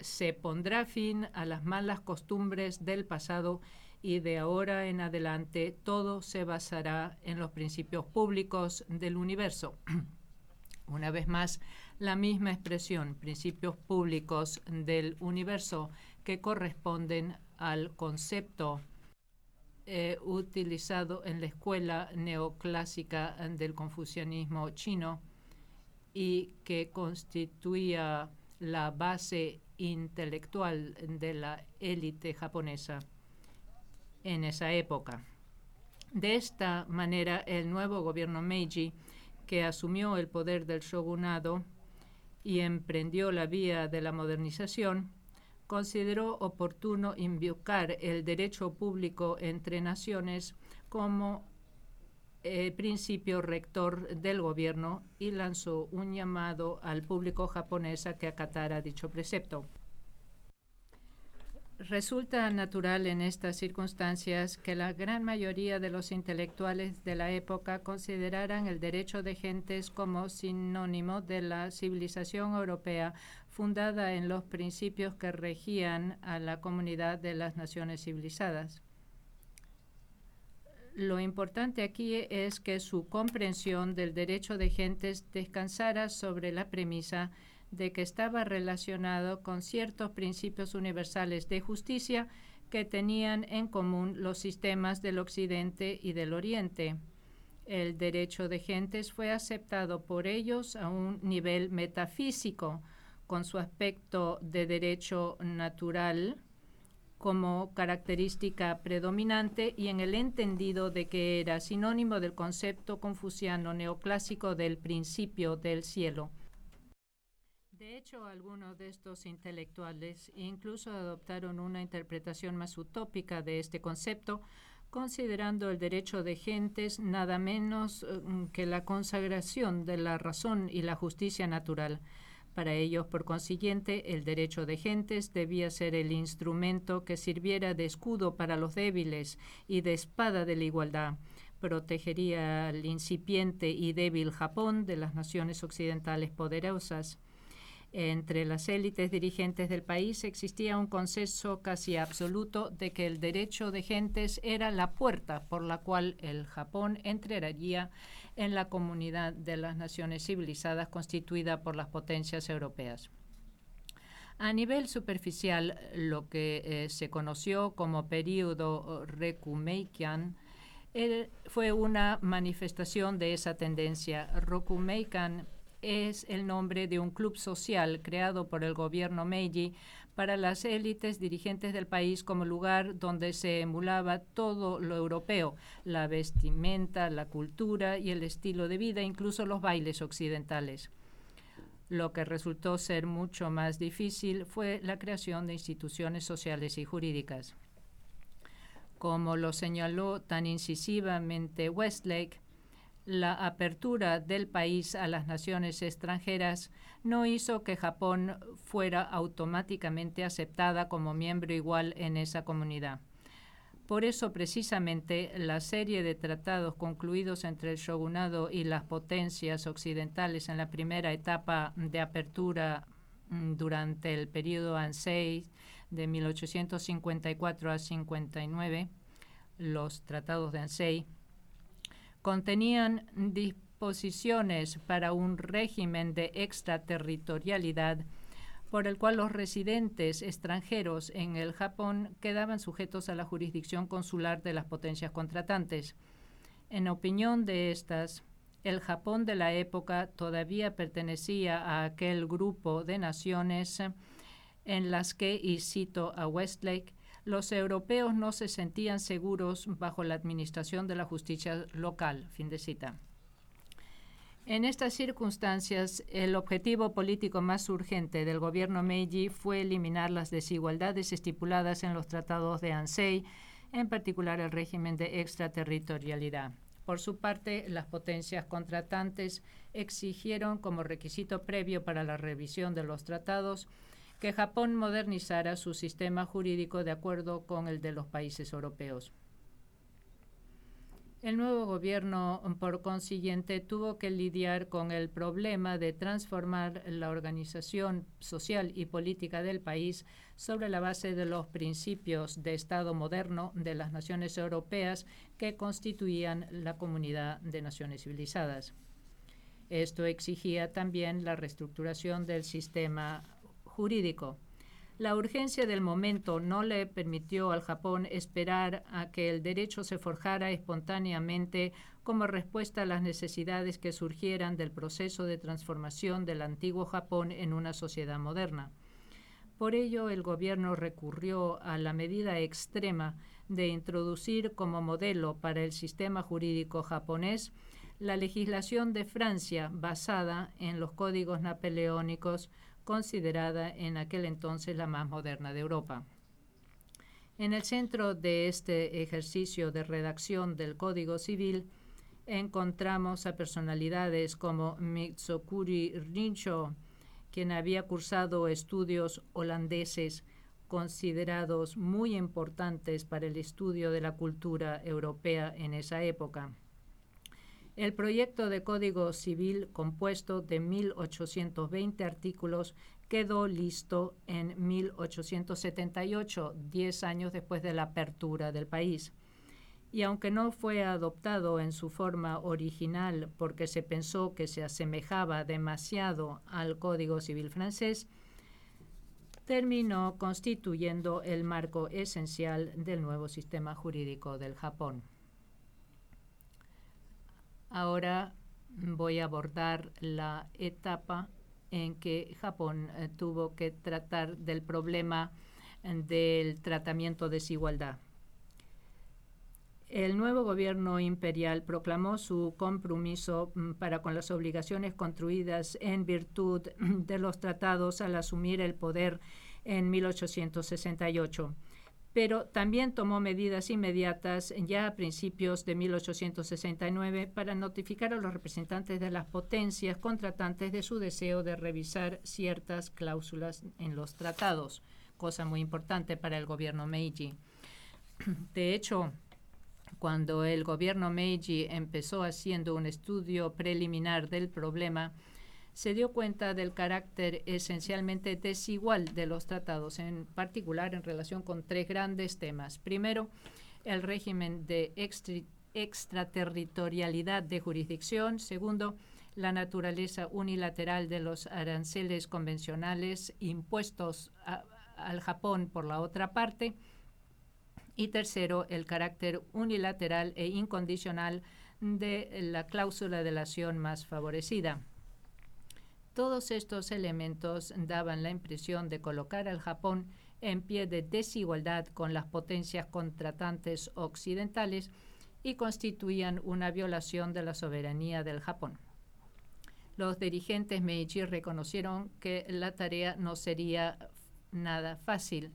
A: se pondrá fin a las malas costumbres del pasado y de ahora en adelante todo se basará en los principios públicos del universo. Una vez más, la misma expresión, principios públicos del universo, que corresponden al concepto eh, utilizado en la escuela neoclásica del confucianismo chino y que constituía la base intelectual de la élite japonesa en esa época. De esta manera, el nuevo gobierno Meiji, que asumió el poder del shogunado y emprendió la vía de la modernización, consideró oportuno invocar el derecho público entre naciones como eh, principio rector del gobierno y lanzó un llamado al público japonés a que acatara dicho precepto. Resulta natural en estas circunstancias que la gran mayoría de los intelectuales de la época consideraran el derecho de gentes como sinónimo de la civilización europea fundada en los principios que regían a la comunidad de las naciones civilizadas. Lo importante aquí es que su comprensión del derecho de gentes descansara sobre la premisa de que estaba relacionado con ciertos principios universales de justicia que tenían en común los sistemas del Occidente y del Oriente. El derecho de gentes fue aceptado por ellos a un nivel metafísico, con su aspecto de derecho natural como característica predominante y en el entendido de que era sinónimo del concepto confuciano neoclásico del principio del cielo. De hecho, algunos de estos intelectuales incluso adoptaron una interpretación más utópica de este concepto, considerando el derecho de gentes nada menos mm, que la consagración de la razón y la justicia natural. Para ellos, por consiguiente, el derecho de gentes debía ser el instrumento que sirviera de escudo para los débiles y de espada de la igualdad. Protegería al incipiente y débil Japón de las naciones occidentales poderosas entre las élites dirigentes del país existía un consenso casi absoluto de que el derecho de gentes era la puerta por la cual el Japón entraría en la comunidad de las naciones civilizadas constituida por las potencias europeas. A nivel superficial, lo que eh, se conoció como período Rekumeikan eh, fue una manifestación de esa tendencia. Rokumeikan es el nombre de un club social creado por el gobierno Meiji para las élites dirigentes del país como lugar donde se emulaba todo lo europeo, la vestimenta, la cultura y el estilo de vida, incluso los bailes occidentales. Lo que resultó ser mucho más difícil fue la creación de instituciones sociales y jurídicas. Como lo señaló tan incisivamente Westlake, la apertura del país a las naciones extranjeras no hizo que Japón fuera automáticamente aceptada como miembro igual en esa comunidad. Por eso, precisamente, la serie de tratados concluidos entre el shogunado y las potencias occidentales en la primera etapa de apertura mm, durante el periodo Ansei de 1854 a 59, los tratados de Ansei, contenían disposiciones para un régimen de extraterritorialidad por el cual los residentes extranjeros en el Japón quedaban sujetos a la jurisdicción consular de las potencias contratantes. En opinión de estas, el Japón de la época todavía pertenecía a aquel grupo de naciones en las que, y cito a Westlake, los europeos no se sentían seguros bajo la administración de la justicia local. Fin de cita. En estas circunstancias, el objetivo político más urgente del gobierno Meiji fue eliminar las desigualdades estipuladas en los tratados de Ansei, en particular el régimen de extraterritorialidad. Por su parte, las potencias contratantes exigieron como requisito previo para la revisión de los tratados que Japón modernizara su sistema jurídico de acuerdo con el de los países europeos. El nuevo gobierno, por consiguiente, tuvo que lidiar con el problema de transformar la organización social y política del país sobre la base de los principios de Estado moderno de las naciones europeas que constituían la comunidad de naciones civilizadas. Esto exigía también la reestructuración del sistema jurídico. La urgencia del momento no le permitió al Japón esperar a que el derecho se forjara espontáneamente como respuesta a las necesidades que surgieran del proceso de transformación del antiguo Japón en una sociedad moderna. Por ello, el gobierno recurrió a la medida extrema de introducir como modelo para el sistema jurídico japonés la legislación de Francia basada en los códigos napoleónicos considerada en aquel entonces la más moderna de Europa. En el centro de este ejercicio de redacción del Código Civil encontramos a personalidades como Mitsukuri Rincho, quien había cursado estudios holandeses considerados muy importantes para el estudio de la cultura europea en esa época. El proyecto de Código Civil, compuesto de 1.820 artículos, quedó listo en 1878, diez años después de la apertura del país. Y aunque no fue adoptado en su forma original porque se pensó que se asemejaba demasiado al Código Civil francés, terminó constituyendo el marco esencial del nuevo sistema jurídico del Japón. Ahora voy a abordar la etapa en que Japón eh, tuvo que tratar del problema eh, del tratamiento de desigualdad. El nuevo gobierno imperial proclamó su compromiso mm, para con las obligaciones construidas en virtud de los tratados al asumir el poder en 1868 pero también tomó medidas inmediatas ya a principios de 1869 para notificar a los representantes de las potencias contratantes de su deseo de revisar ciertas cláusulas en los tratados, cosa muy importante para el gobierno Meiji. De hecho, cuando el gobierno Meiji empezó haciendo un estudio preliminar del problema, se dio cuenta del carácter esencialmente desigual de los tratados, en particular en relación con tres grandes temas. Primero, el régimen de extraterritorialidad de jurisdicción. Segundo, la naturaleza unilateral de los aranceles convencionales impuestos al Japón por la otra parte. Y tercero, el carácter unilateral e incondicional de la cláusula de la acción más favorecida. Todos estos elementos daban la impresión de colocar al Japón en pie de desigualdad con las potencias contratantes occidentales y constituían una violación de la soberanía del Japón. Los dirigentes Meiji reconocieron que la tarea no sería nada fácil.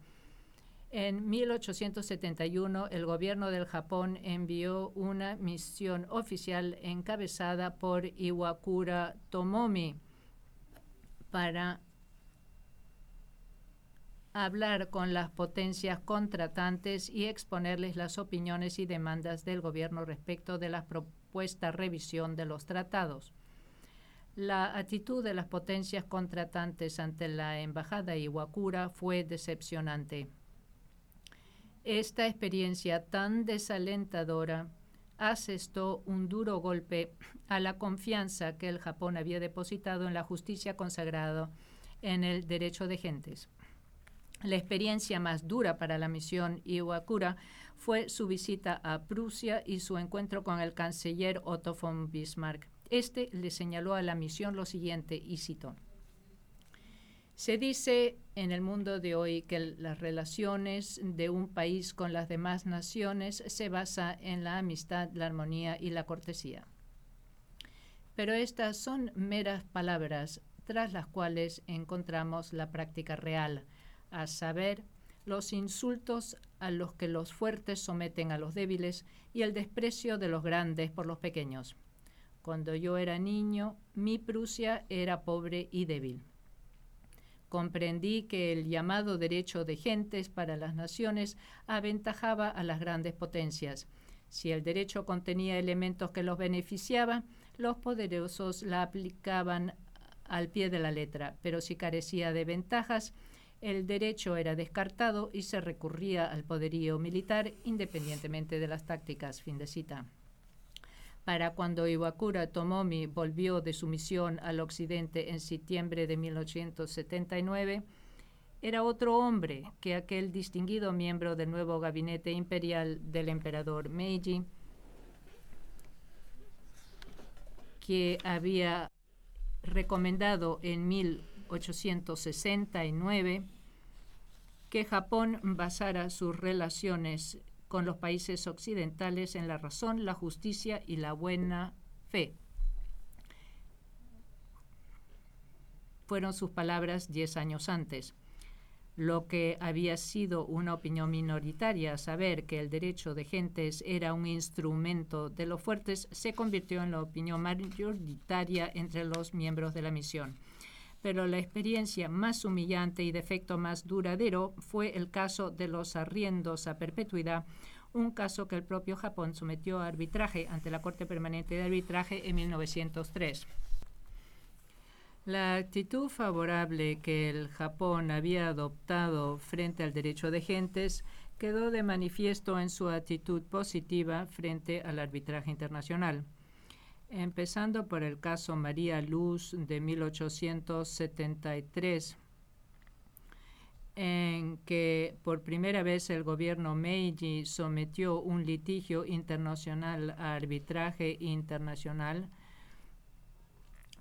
A: En 1871, el gobierno del Japón envió una misión oficial encabezada por Iwakura Tomomi, para hablar con las potencias contratantes y exponerles las opiniones y demandas del gobierno respecto de la propuesta revisión de los tratados. La actitud de las potencias contratantes ante la embajada Iwakura fue decepcionante. Esta experiencia tan desalentadora asestó un duro golpe a la confianza que el Japón había depositado en la justicia consagrada en el derecho de gentes. La experiencia más dura para la misión Iwakura fue su visita a Prusia y su encuentro con el canciller Otto von Bismarck. Este le señaló a la misión lo siguiente, y cito, se dice en el mundo de hoy que las relaciones de un país con las demás naciones se basa en la amistad, la armonía y la cortesía. Pero estas son meras palabras tras las cuales encontramos la práctica real, a saber, los insultos a los que los fuertes someten a los débiles y el desprecio de los grandes por los pequeños. Cuando yo era niño, mi Prusia era pobre y débil. Comprendí que el llamado derecho de gentes para las naciones aventajaba a las grandes potencias. Si el derecho contenía elementos que los beneficiaban, los poderosos la aplicaban al pie de la letra, pero si carecía de ventajas, el derecho era descartado y se recurría al poderío militar independientemente de las tácticas. Fin de cita. Para cuando Iwakura Tomomi volvió de su misión al occidente en septiembre de 1879, era otro hombre que aquel distinguido miembro del nuevo gabinete imperial del emperador Meiji, que había recomendado en 1869 que Japón basara sus relaciones con los países occidentales en la razón, la justicia y la buena fe. Fueron sus palabras diez años antes. Lo que había sido una opinión minoritaria, saber que el derecho de gentes era un instrumento de los fuertes, se convirtió en la opinión mayoritaria entre los miembros de la misión pero la experiencia más humillante y de efecto más duradero fue el caso de los arriendos a perpetuidad, un caso que el propio Japón sometió a arbitraje ante la Corte Permanente de Arbitraje en 1903. La actitud favorable que el Japón había adoptado frente al derecho de gentes quedó de manifiesto en su actitud positiva frente al arbitraje internacional empezando por el caso María Luz de 1873, en que por primera vez el gobierno Meiji sometió un litigio internacional a arbitraje internacional.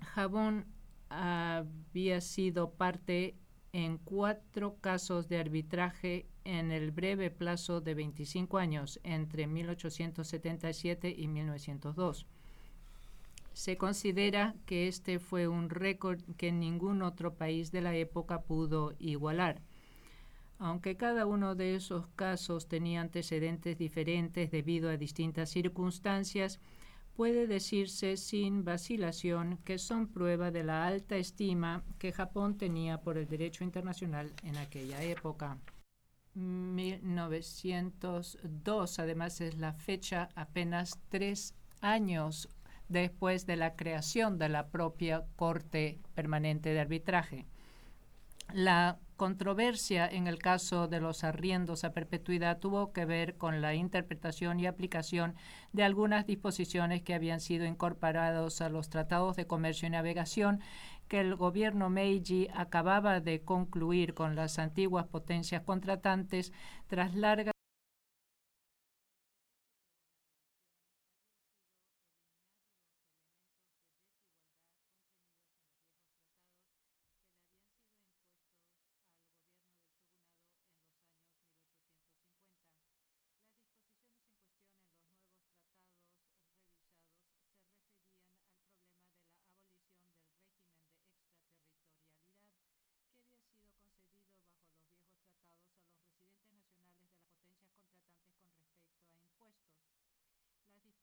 A: Japón había sido parte en cuatro casos de arbitraje en el breve plazo de 25 años, entre 1877 y 1902. Se considera que este fue un récord que ningún otro país de la época pudo igualar. Aunque cada uno de esos casos tenía antecedentes diferentes debido a distintas circunstancias, puede decirse sin vacilación que son prueba de la alta estima que Japón tenía por el derecho internacional en aquella época. 1902, además, es la fecha apenas tres años después de la creación de la propia Corte Permanente de Arbitraje. La controversia en el caso de los arriendos a perpetuidad tuvo que ver con la interpretación y aplicación de algunas disposiciones que habían sido incorporados a los tratados de comercio y navegación que el gobierno Meiji acababa de concluir con las antiguas potencias contratantes tras largas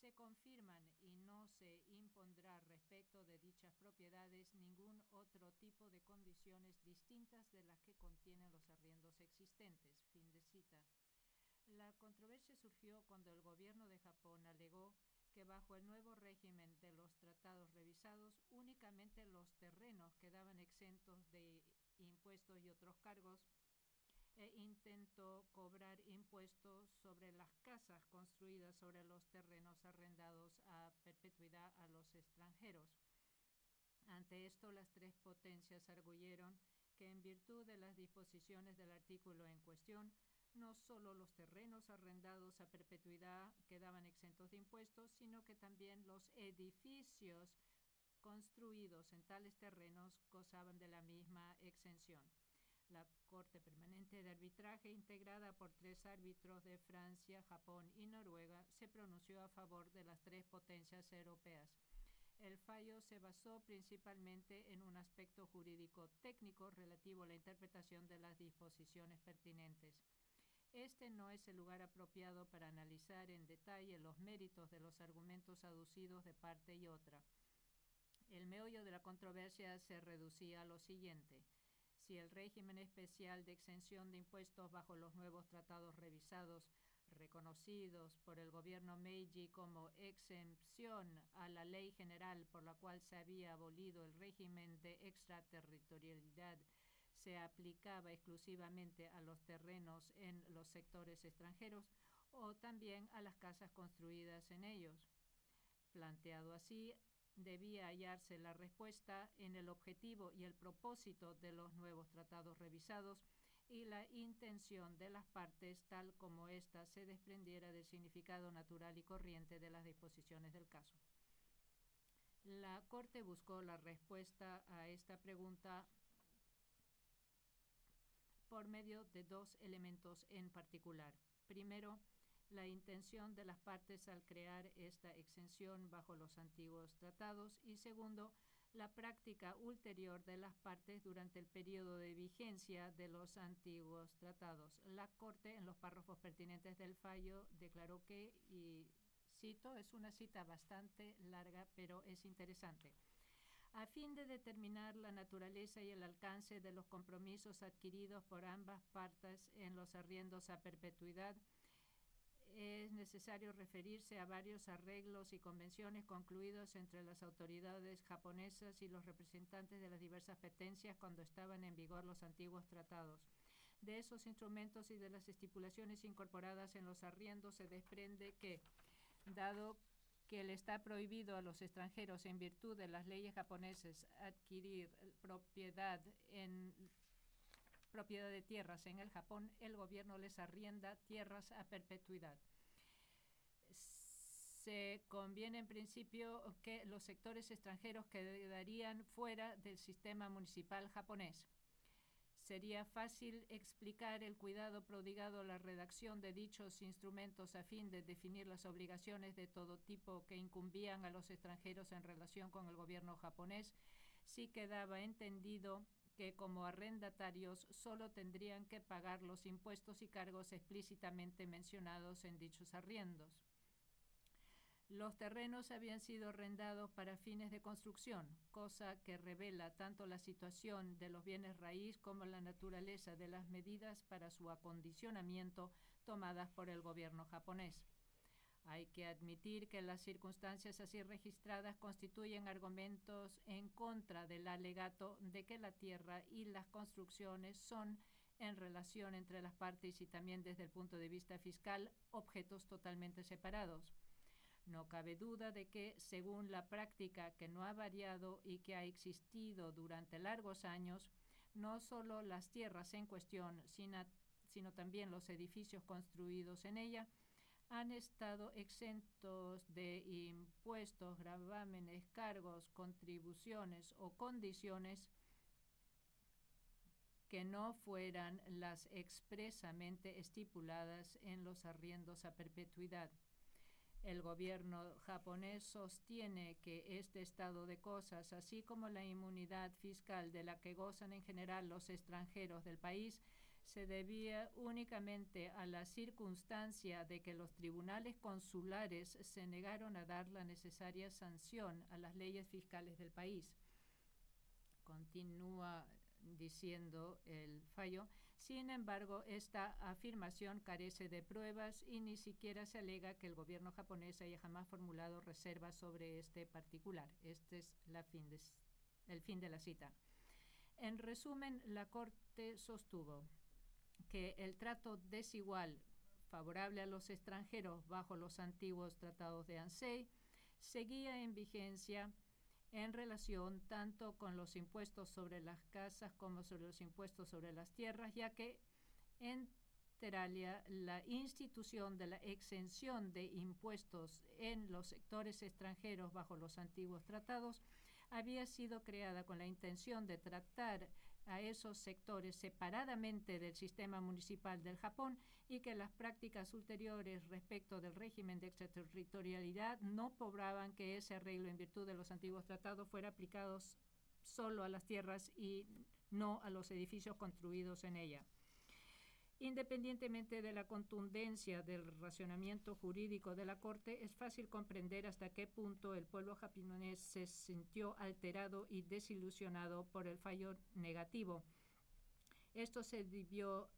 A: se confirman y no se impondrá respecto de dichas propiedades ningún otro tipo de condiciones distintas de las que contienen los arriendos existentes. Fin de cita. La controversia surgió cuando el gobierno de Japón alegó que bajo el nuevo régimen de los tratados revisados únicamente los terrenos quedaban exentos de impuestos y otros cargos e intentó cobrar impuestos sobre las casas construidas sobre los terrenos arrendados a perpetuidad a los extranjeros. Ante esto, las tres potencias arguyeron que en virtud de las disposiciones del artículo en cuestión, no solo los terrenos arrendados a perpetuidad quedaban exentos de impuestos, sino que también los edificios construidos en tales terrenos gozaban de la misma exención. La Corte Permanente de Arbitraje, integrada por tres árbitros de Francia, Japón y Noruega, se pronunció a favor de las tres potencias europeas. El fallo se basó principalmente en un aspecto jurídico técnico relativo a la interpretación de las disposiciones pertinentes. Este no es el lugar apropiado para analizar en detalle los méritos de los argumentos aducidos de parte y otra. El meollo de la controversia se reducía a lo siguiente. Si el régimen especial de exención de impuestos bajo los nuevos tratados revisados, reconocidos por el gobierno Meiji como exención a la ley general por la cual se había abolido el régimen de extraterritorialidad, se aplicaba exclusivamente a los terrenos en los sectores extranjeros o también a las casas construidas en ellos. Planteado así, debía hallarse la respuesta en el objetivo y el propósito de los nuevos tratados revisados y la intención de las partes tal como ésta se desprendiera del significado natural y corriente de las disposiciones del caso. La Corte buscó la respuesta a esta pregunta por medio de dos elementos en particular. Primero, la intención de las partes al crear esta exención bajo los antiguos tratados y segundo, la práctica ulterior de las partes durante el periodo de vigencia de los antiguos tratados. La Corte, en los párrafos pertinentes del fallo, declaró que, y cito, es una cita bastante larga, pero es interesante a fin de determinar la naturaleza y el alcance de los compromisos adquiridos por ambas partes en los arriendos a perpetuidad, es necesario referirse a varios arreglos y convenciones concluidos entre las autoridades japonesas y los representantes de las diversas petencias cuando estaban en vigor los antiguos tratados. De esos instrumentos y de las estipulaciones incorporadas en los arriendos se desprende que, dado que le está prohibido a los extranjeros en virtud de las leyes japonesas adquirir propiedad en propiedad de tierras en el Japón, el gobierno les arrienda tierras a perpetuidad. Se conviene en principio que los sectores extranjeros quedarían fuera del sistema municipal japonés Sería fácil explicar el cuidado prodigado a la redacción de dichos instrumentos a fin de definir las obligaciones de todo tipo que incumbían a los extranjeros en relación con el gobierno japonés si quedaba entendido que como arrendatarios solo tendrían que pagar los impuestos y cargos explícitamente mencionados en dichos arriendos. Los terrenos habían sido arrendados para fines de construcción, cosa que revela tanto la situación de los bienes raíz como la naturaleza de las medidas para su acondicionamiento tomadas por el gobierno japonés. Hay que admitir que las circunstancias así registradas constituyen argumentos en contra del alegato de que la tierra y las construcciones son, en relación entre las partes y también desde el punto de vista fiscal, objetos totalmente separados. No cabe duda de que, según la práctica que no ha variado y que ha existido durante largos años, no solo las tierras en cuestión, sino, también los edificios construidos en ella, han estado exentos de impuestos, gravámenes, cargos, contribuciones o condiciones que no fueran las expresamente estipuladas en los arriendos a perpetuidad. El gobierno japonés sostiene que este estado de cosas, así como la inmunidad fiscal de la que gozan en general los extranjeros del país, se debía únicamente a la circunstancia de que los tribunales consulares se negaron a dar la necesaria sanción a las leyes fiscales del país continúa diciendo el fallo. Sin embargo, esta afirmación carece de pruebas y ni siquiera se alega que el gobierno japonés haya jamás formulado reservas sobre este particular. Este es el fin de la cita. En resumen, la Corte sostuvo que el trato desigual favorable a los extranjeros bajo los antiguos tratados de Ansei seguía en vigencia en relación tanto con los impuestos sobre las casas como sobre los impuestos sobre las tierras, ya que en alteraría la institución de la exención de impuestos en los sectores extranjeros bajo los antiguos tratados había sido creada con la intención de tratar a esos sectores separadamente del sistema municipal del Japón y que las prácticas ulteriores respecto del régimen de extraterritorialidad no probaban que ese arreglo en virtud de los antiguos tratados fuera aplicado solo a las tierras y no a los edificios construidos en ella. Independientemente de la contundencia del racionamiento jurídico de la Corte, es fácil comprender hasta qué punto el pueblo japonés se sintió alterado y desilusionado por el fallo negativo esto se debió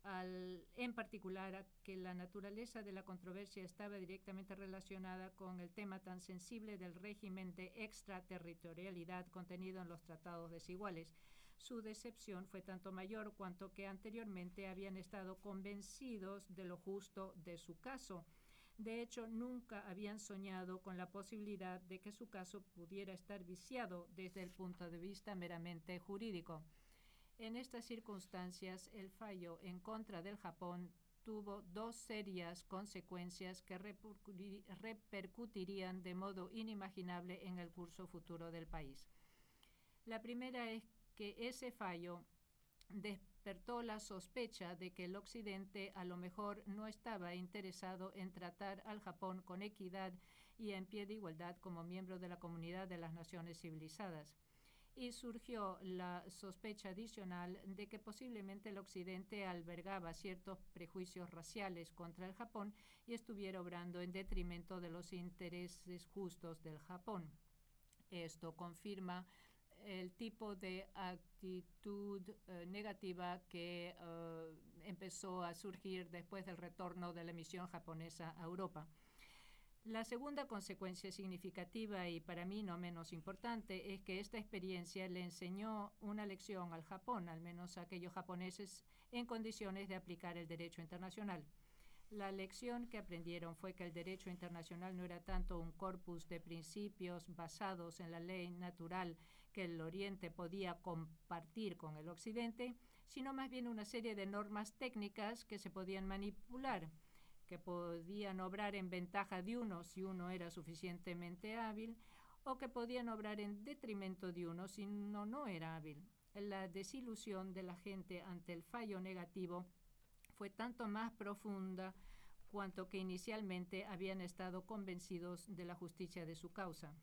A: en particular a que la naturaleza de la controversia estaba directamente relacionada con el tema tan sensible del régimen de extraterritorialidad contenido en los tratados desiguales. Su decepción fue tanto mayor cuanto que anteriormente habían estado convencidos de lo justo de su caso. De hecho, nunca habían soñado con la posibilidad de que su caso pudiera estar viciado desde el punto de vista meramente jurídico. En estas circunstancias, el fallo en contra del Japón tuvo dos serias consecuencias que repercutirían de modo inimaginable en el curso futuro del país. La primera es que ese fallo despertó la sospecha de que el Occidente a lo mejor no estaba interesado en tratar al Japón con equidad y en pie de igualdad como miembro de la comunidad de las naciones civilizadas y surgió la sospecha adicional de que posiblemente el Occidente albergaba ciertos prejuicios raciales contra el Japón y estuviera obrando en detrimento de los intereses justos del Japón. Esto confirma el tipo de actitud eh, negativa que eh, empezó a surgir después del retorno de la misión japonesa a Europa. La segunda consecuencia significativa y para mí no menos importante es que esta experiencia le enseñó una lección al Japón, al menos a aquellos japoneses en condiciones de aplicar el derecho internacional. La lección que aprendieron fue que el derecho internacional no era tanto un corpus de principios basados en la ley natural que el Oriente podía compartir con el Occidente, sino más bien una serie de normas técnicas que se podían manipular que podían obrar en ventaja de uno si uno era suficientemente hábil o que podían obrar en detrimento de uno si uno no era hábil. La desilusión de la gente ante el fallo negativo fue tanto más profunda cuanto que inicialmente habían estado convencidos de la justicia de su causa.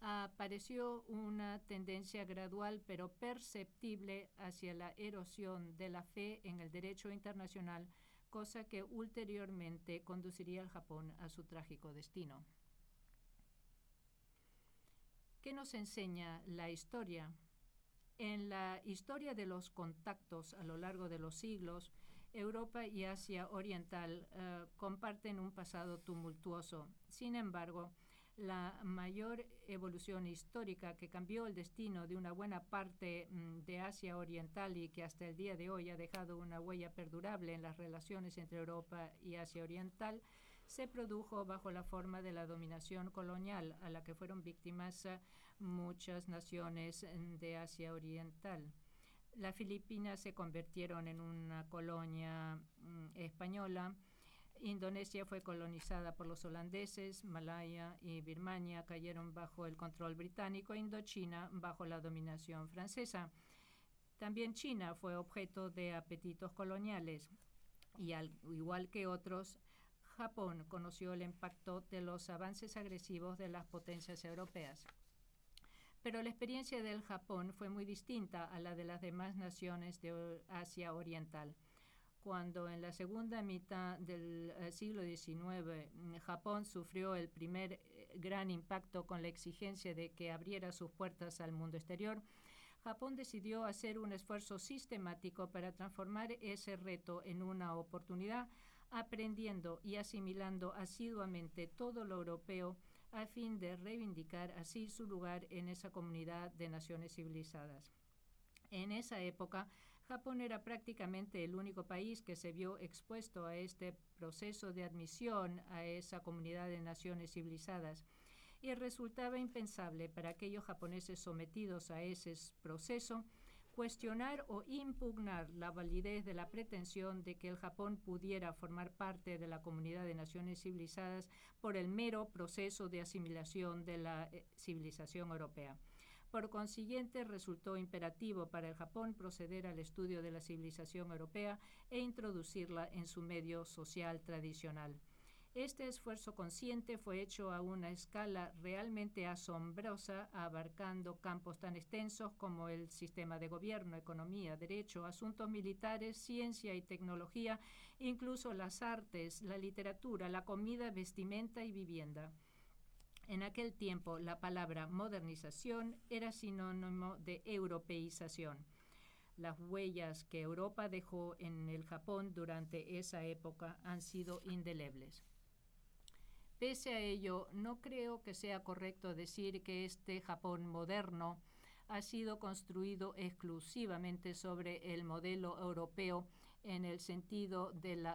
A: Apareció una tendencia gradual pero perceptible hacia la erosión de la fe en el derecho internacional cosa que ulteriormente conduciría al Japón a su trágico destino. ¿Qué nos enseña la historia? En la historia de los contactos a lo largo de los siglos, Europa y Asia Oriental eh, comparten un pasado tumultuoso. Sin embargo, la mayor evolución histórica que cambió el destino de una buena parte mm, de Asia Oriental y que hasta el día de hoy ha dejado una huella perdurable en las relaciones entre Europa y Asia Oriental, se produjo bajo la forma de la dominación colonial a la que fueron víctimas eh, muchas naciones mm, de Asia Oriental. Las Filipinas se convirtieron en una colonia mm, española Indonesia fue colonizada por los holandeses, Malaya y Birmania cayeron bajo el control británico e Indochina bajo la dominación francesa. También China fue objeto de apetitos coloniales y al igual que otros, Japón conoció el impacto de los avances agresivos de las potencias europeas. Pero la experiencia del Japón fue muy distinta a la de las demás naciones de Asia Oriental cuando en la segunda mitad del eh, siglo XIX mm, Japón sufrió el primer eh, gran impacto con la exigencia de que abriera sus puertas al mundo exterior, Japón decidió hacer un esfuerzo sistemático para transformar ese reto en una oportunidad, aprendiendo y asimilando asiduamente todo lo europeo a fin de reivindicar así su lugar en esa comunidad de naciones civilizadas. En esa época, Japón era prácticamente el único país que se vio expuesto a este proceso de admisión a esa comunidad de naciones civilizadas y resultaba impensable para aquellos japoneses sometidos a ese proceso cuestionar o impugnar la validez de la pretensión de que el Japón pudiera formar parte de la comunidad de naciones civilizadas por el mero proceso de asimilación de la eh, civilización europea. Por consiguiente, resultó imperativo para el Japón proceder al estudio de la civilización europea e introducirla en su medio social tradicional. Este esfuerzo consciente fue hecho a una escala realmente asombrosa, abarcando campos tan extensos como el sistema de gobierno, economía, derecho, asuntos militares, ciencia y tecnología, incluso las artes, la literatura, la comida, vestimenta y vivienda. En aquel tiempo la palabra modernización era sinónimo de europeización. Las huellas que Europa dejó en el Japón durante esa época han sido indelebles. Pese a ello, no creo que sea correcto decir que este Japón moderno ha sido construido exclusivamente sobre el modelo europeo en el sentido de la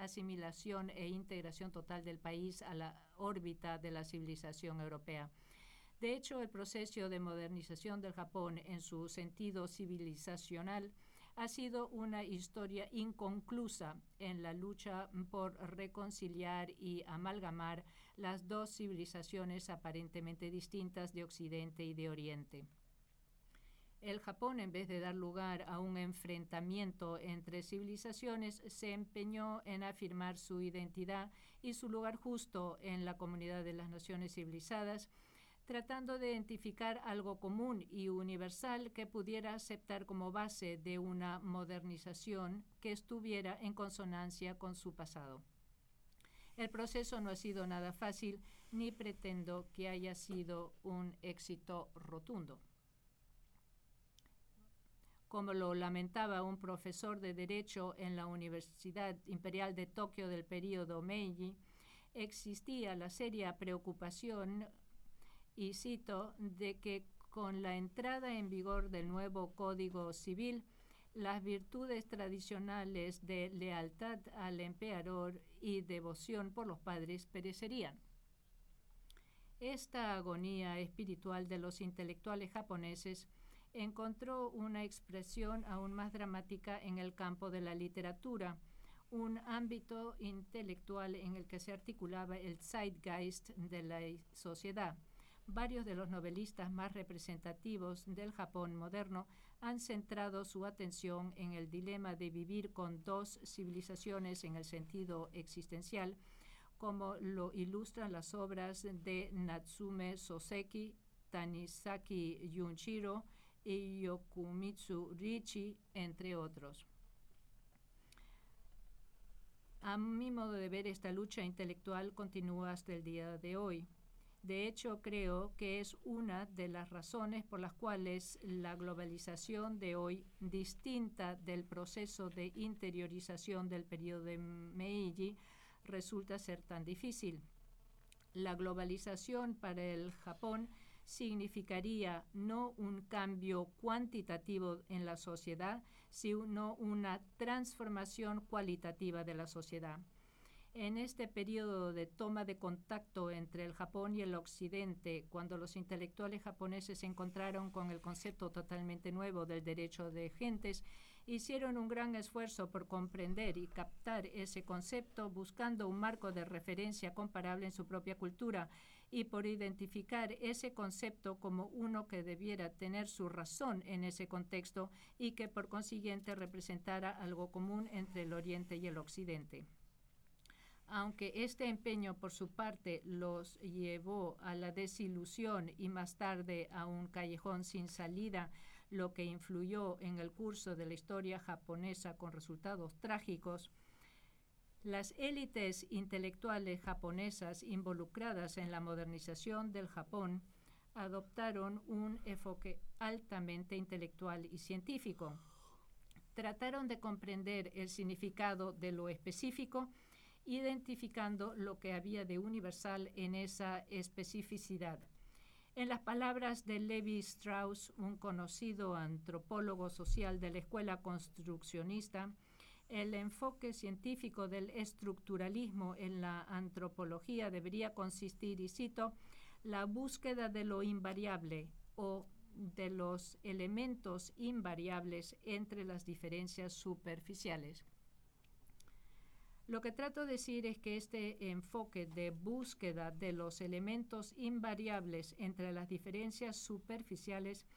A: asimilación e integración total del país a la órbita de la civilización europea. De hecho, el proceso de modernización del Japón en su sentido civilizacional ha sido una historia inconclusa en la lucha por reconciliar y amalgamar las dos civilizaciones aparentemente distintas de Occidente y de Oriente. El Japón, en vez de dar lugar a un enfrentamiento entre civilizaciones, se empeñó en afirmar su identidad y su lugar justo en la comunidad de las naciones civilizadas, tratando de identificar algo común y universal que pudiera aceptar como base de una modernización que estuviera en consonancia con su pasado. El proceso no ha sido nada fácil ni pretendo que haya sido un éxito rotundo. Como lo lamentaba un profesor de Derecho en la Universidad Imperial de Tokio del período Meiji, existía la seria preocupación y cito, de que con la entrada en vigor del nuevo Código Civil, las virtudes tradicionales de lealtad al emperador y devoción por los padres perecerían. Esta agonía espiritual de los intelectuales japoneses encontró una expresión aún más dramática en el campo de la literatura, un ámbito intelectual en el que se articulaba el zeitgeist de la sociedad. Varios de los novelistas más representativos del Japón moderno han centrado su atención en el dilema de vivir con dos civilizaciones en el sentido existencial, como lo ilustran las obras de Natsume Soseki, Tanisaki Junshiro y Yokumitsu Richi, entre otros. A mi modo de ver, esta lucha intelectual continúa hasta el día de hoy. De hecho, creo que es una de las razones por las cuales la globalización de hoy, distinta del proceso de interiorización del periodo de Meiji, resulta ser tan difícil. La globalización para el Japón significaría no un cambio cuantitativo en la sociedad, sino una transformación cualitativa de la sociedad. En este periodo de toma de contacto entre el Japón y el Occidente, cuando los intelectuales japoneses se encontraron con el concepto totalmente nuevo del derecho de gentes, hicieron un gran esfuerzo por comprender y captar ese concepto buscando un marco de referencia comparable en su propia cultura y por identificar ese concepto como uno que debiera tener su razón en ese contexto y que por consiguiente representara algo común entre el Oriente y el Occidente. Aunque este empeño por su parte los llevó a la desilusión y más tarde a un callejón sin salida, lo que influyó en el curso de la historia japonesa con resultados trágicos, las élites intelectuales japonesas involucradas en la modernización del Japón adoptaron un enfoque altamente intelectual y científico. Trataron de comprender el significado de lo específico identificando lo que había de universal en esa especificidad. En las palabras de Levi Strauss, un conocido antropólogo social de la escuela construccionista, el enfoque científico del estructuralismo en la antropología debería consistir, y cito, la búsqueda de lo invariable o de los elementos invariables entre las diferencias superficiales. Lo que trato de decir es que este enfoque de búsqueda de los elementos invariables entre las diferencias superficiales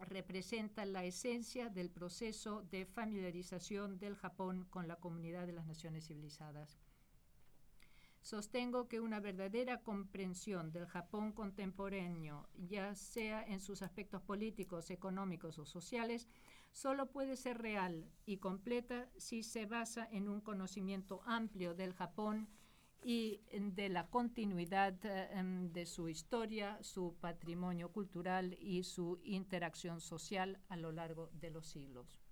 A: representa la esencia del proceso de familiarización del Japón con la comunidad de las naciones civilizadas. Sostengo que una verdadera comprensión del Japón contemporáneo, ya sea en sus aspectos políticos, económicos o sociales, solo puede ser real y completa si se basa en un conocimiento amplio del Japón y de la continuidad em, de su historia, su patrimonio cultural y su interacción social a lo largo de los siglos.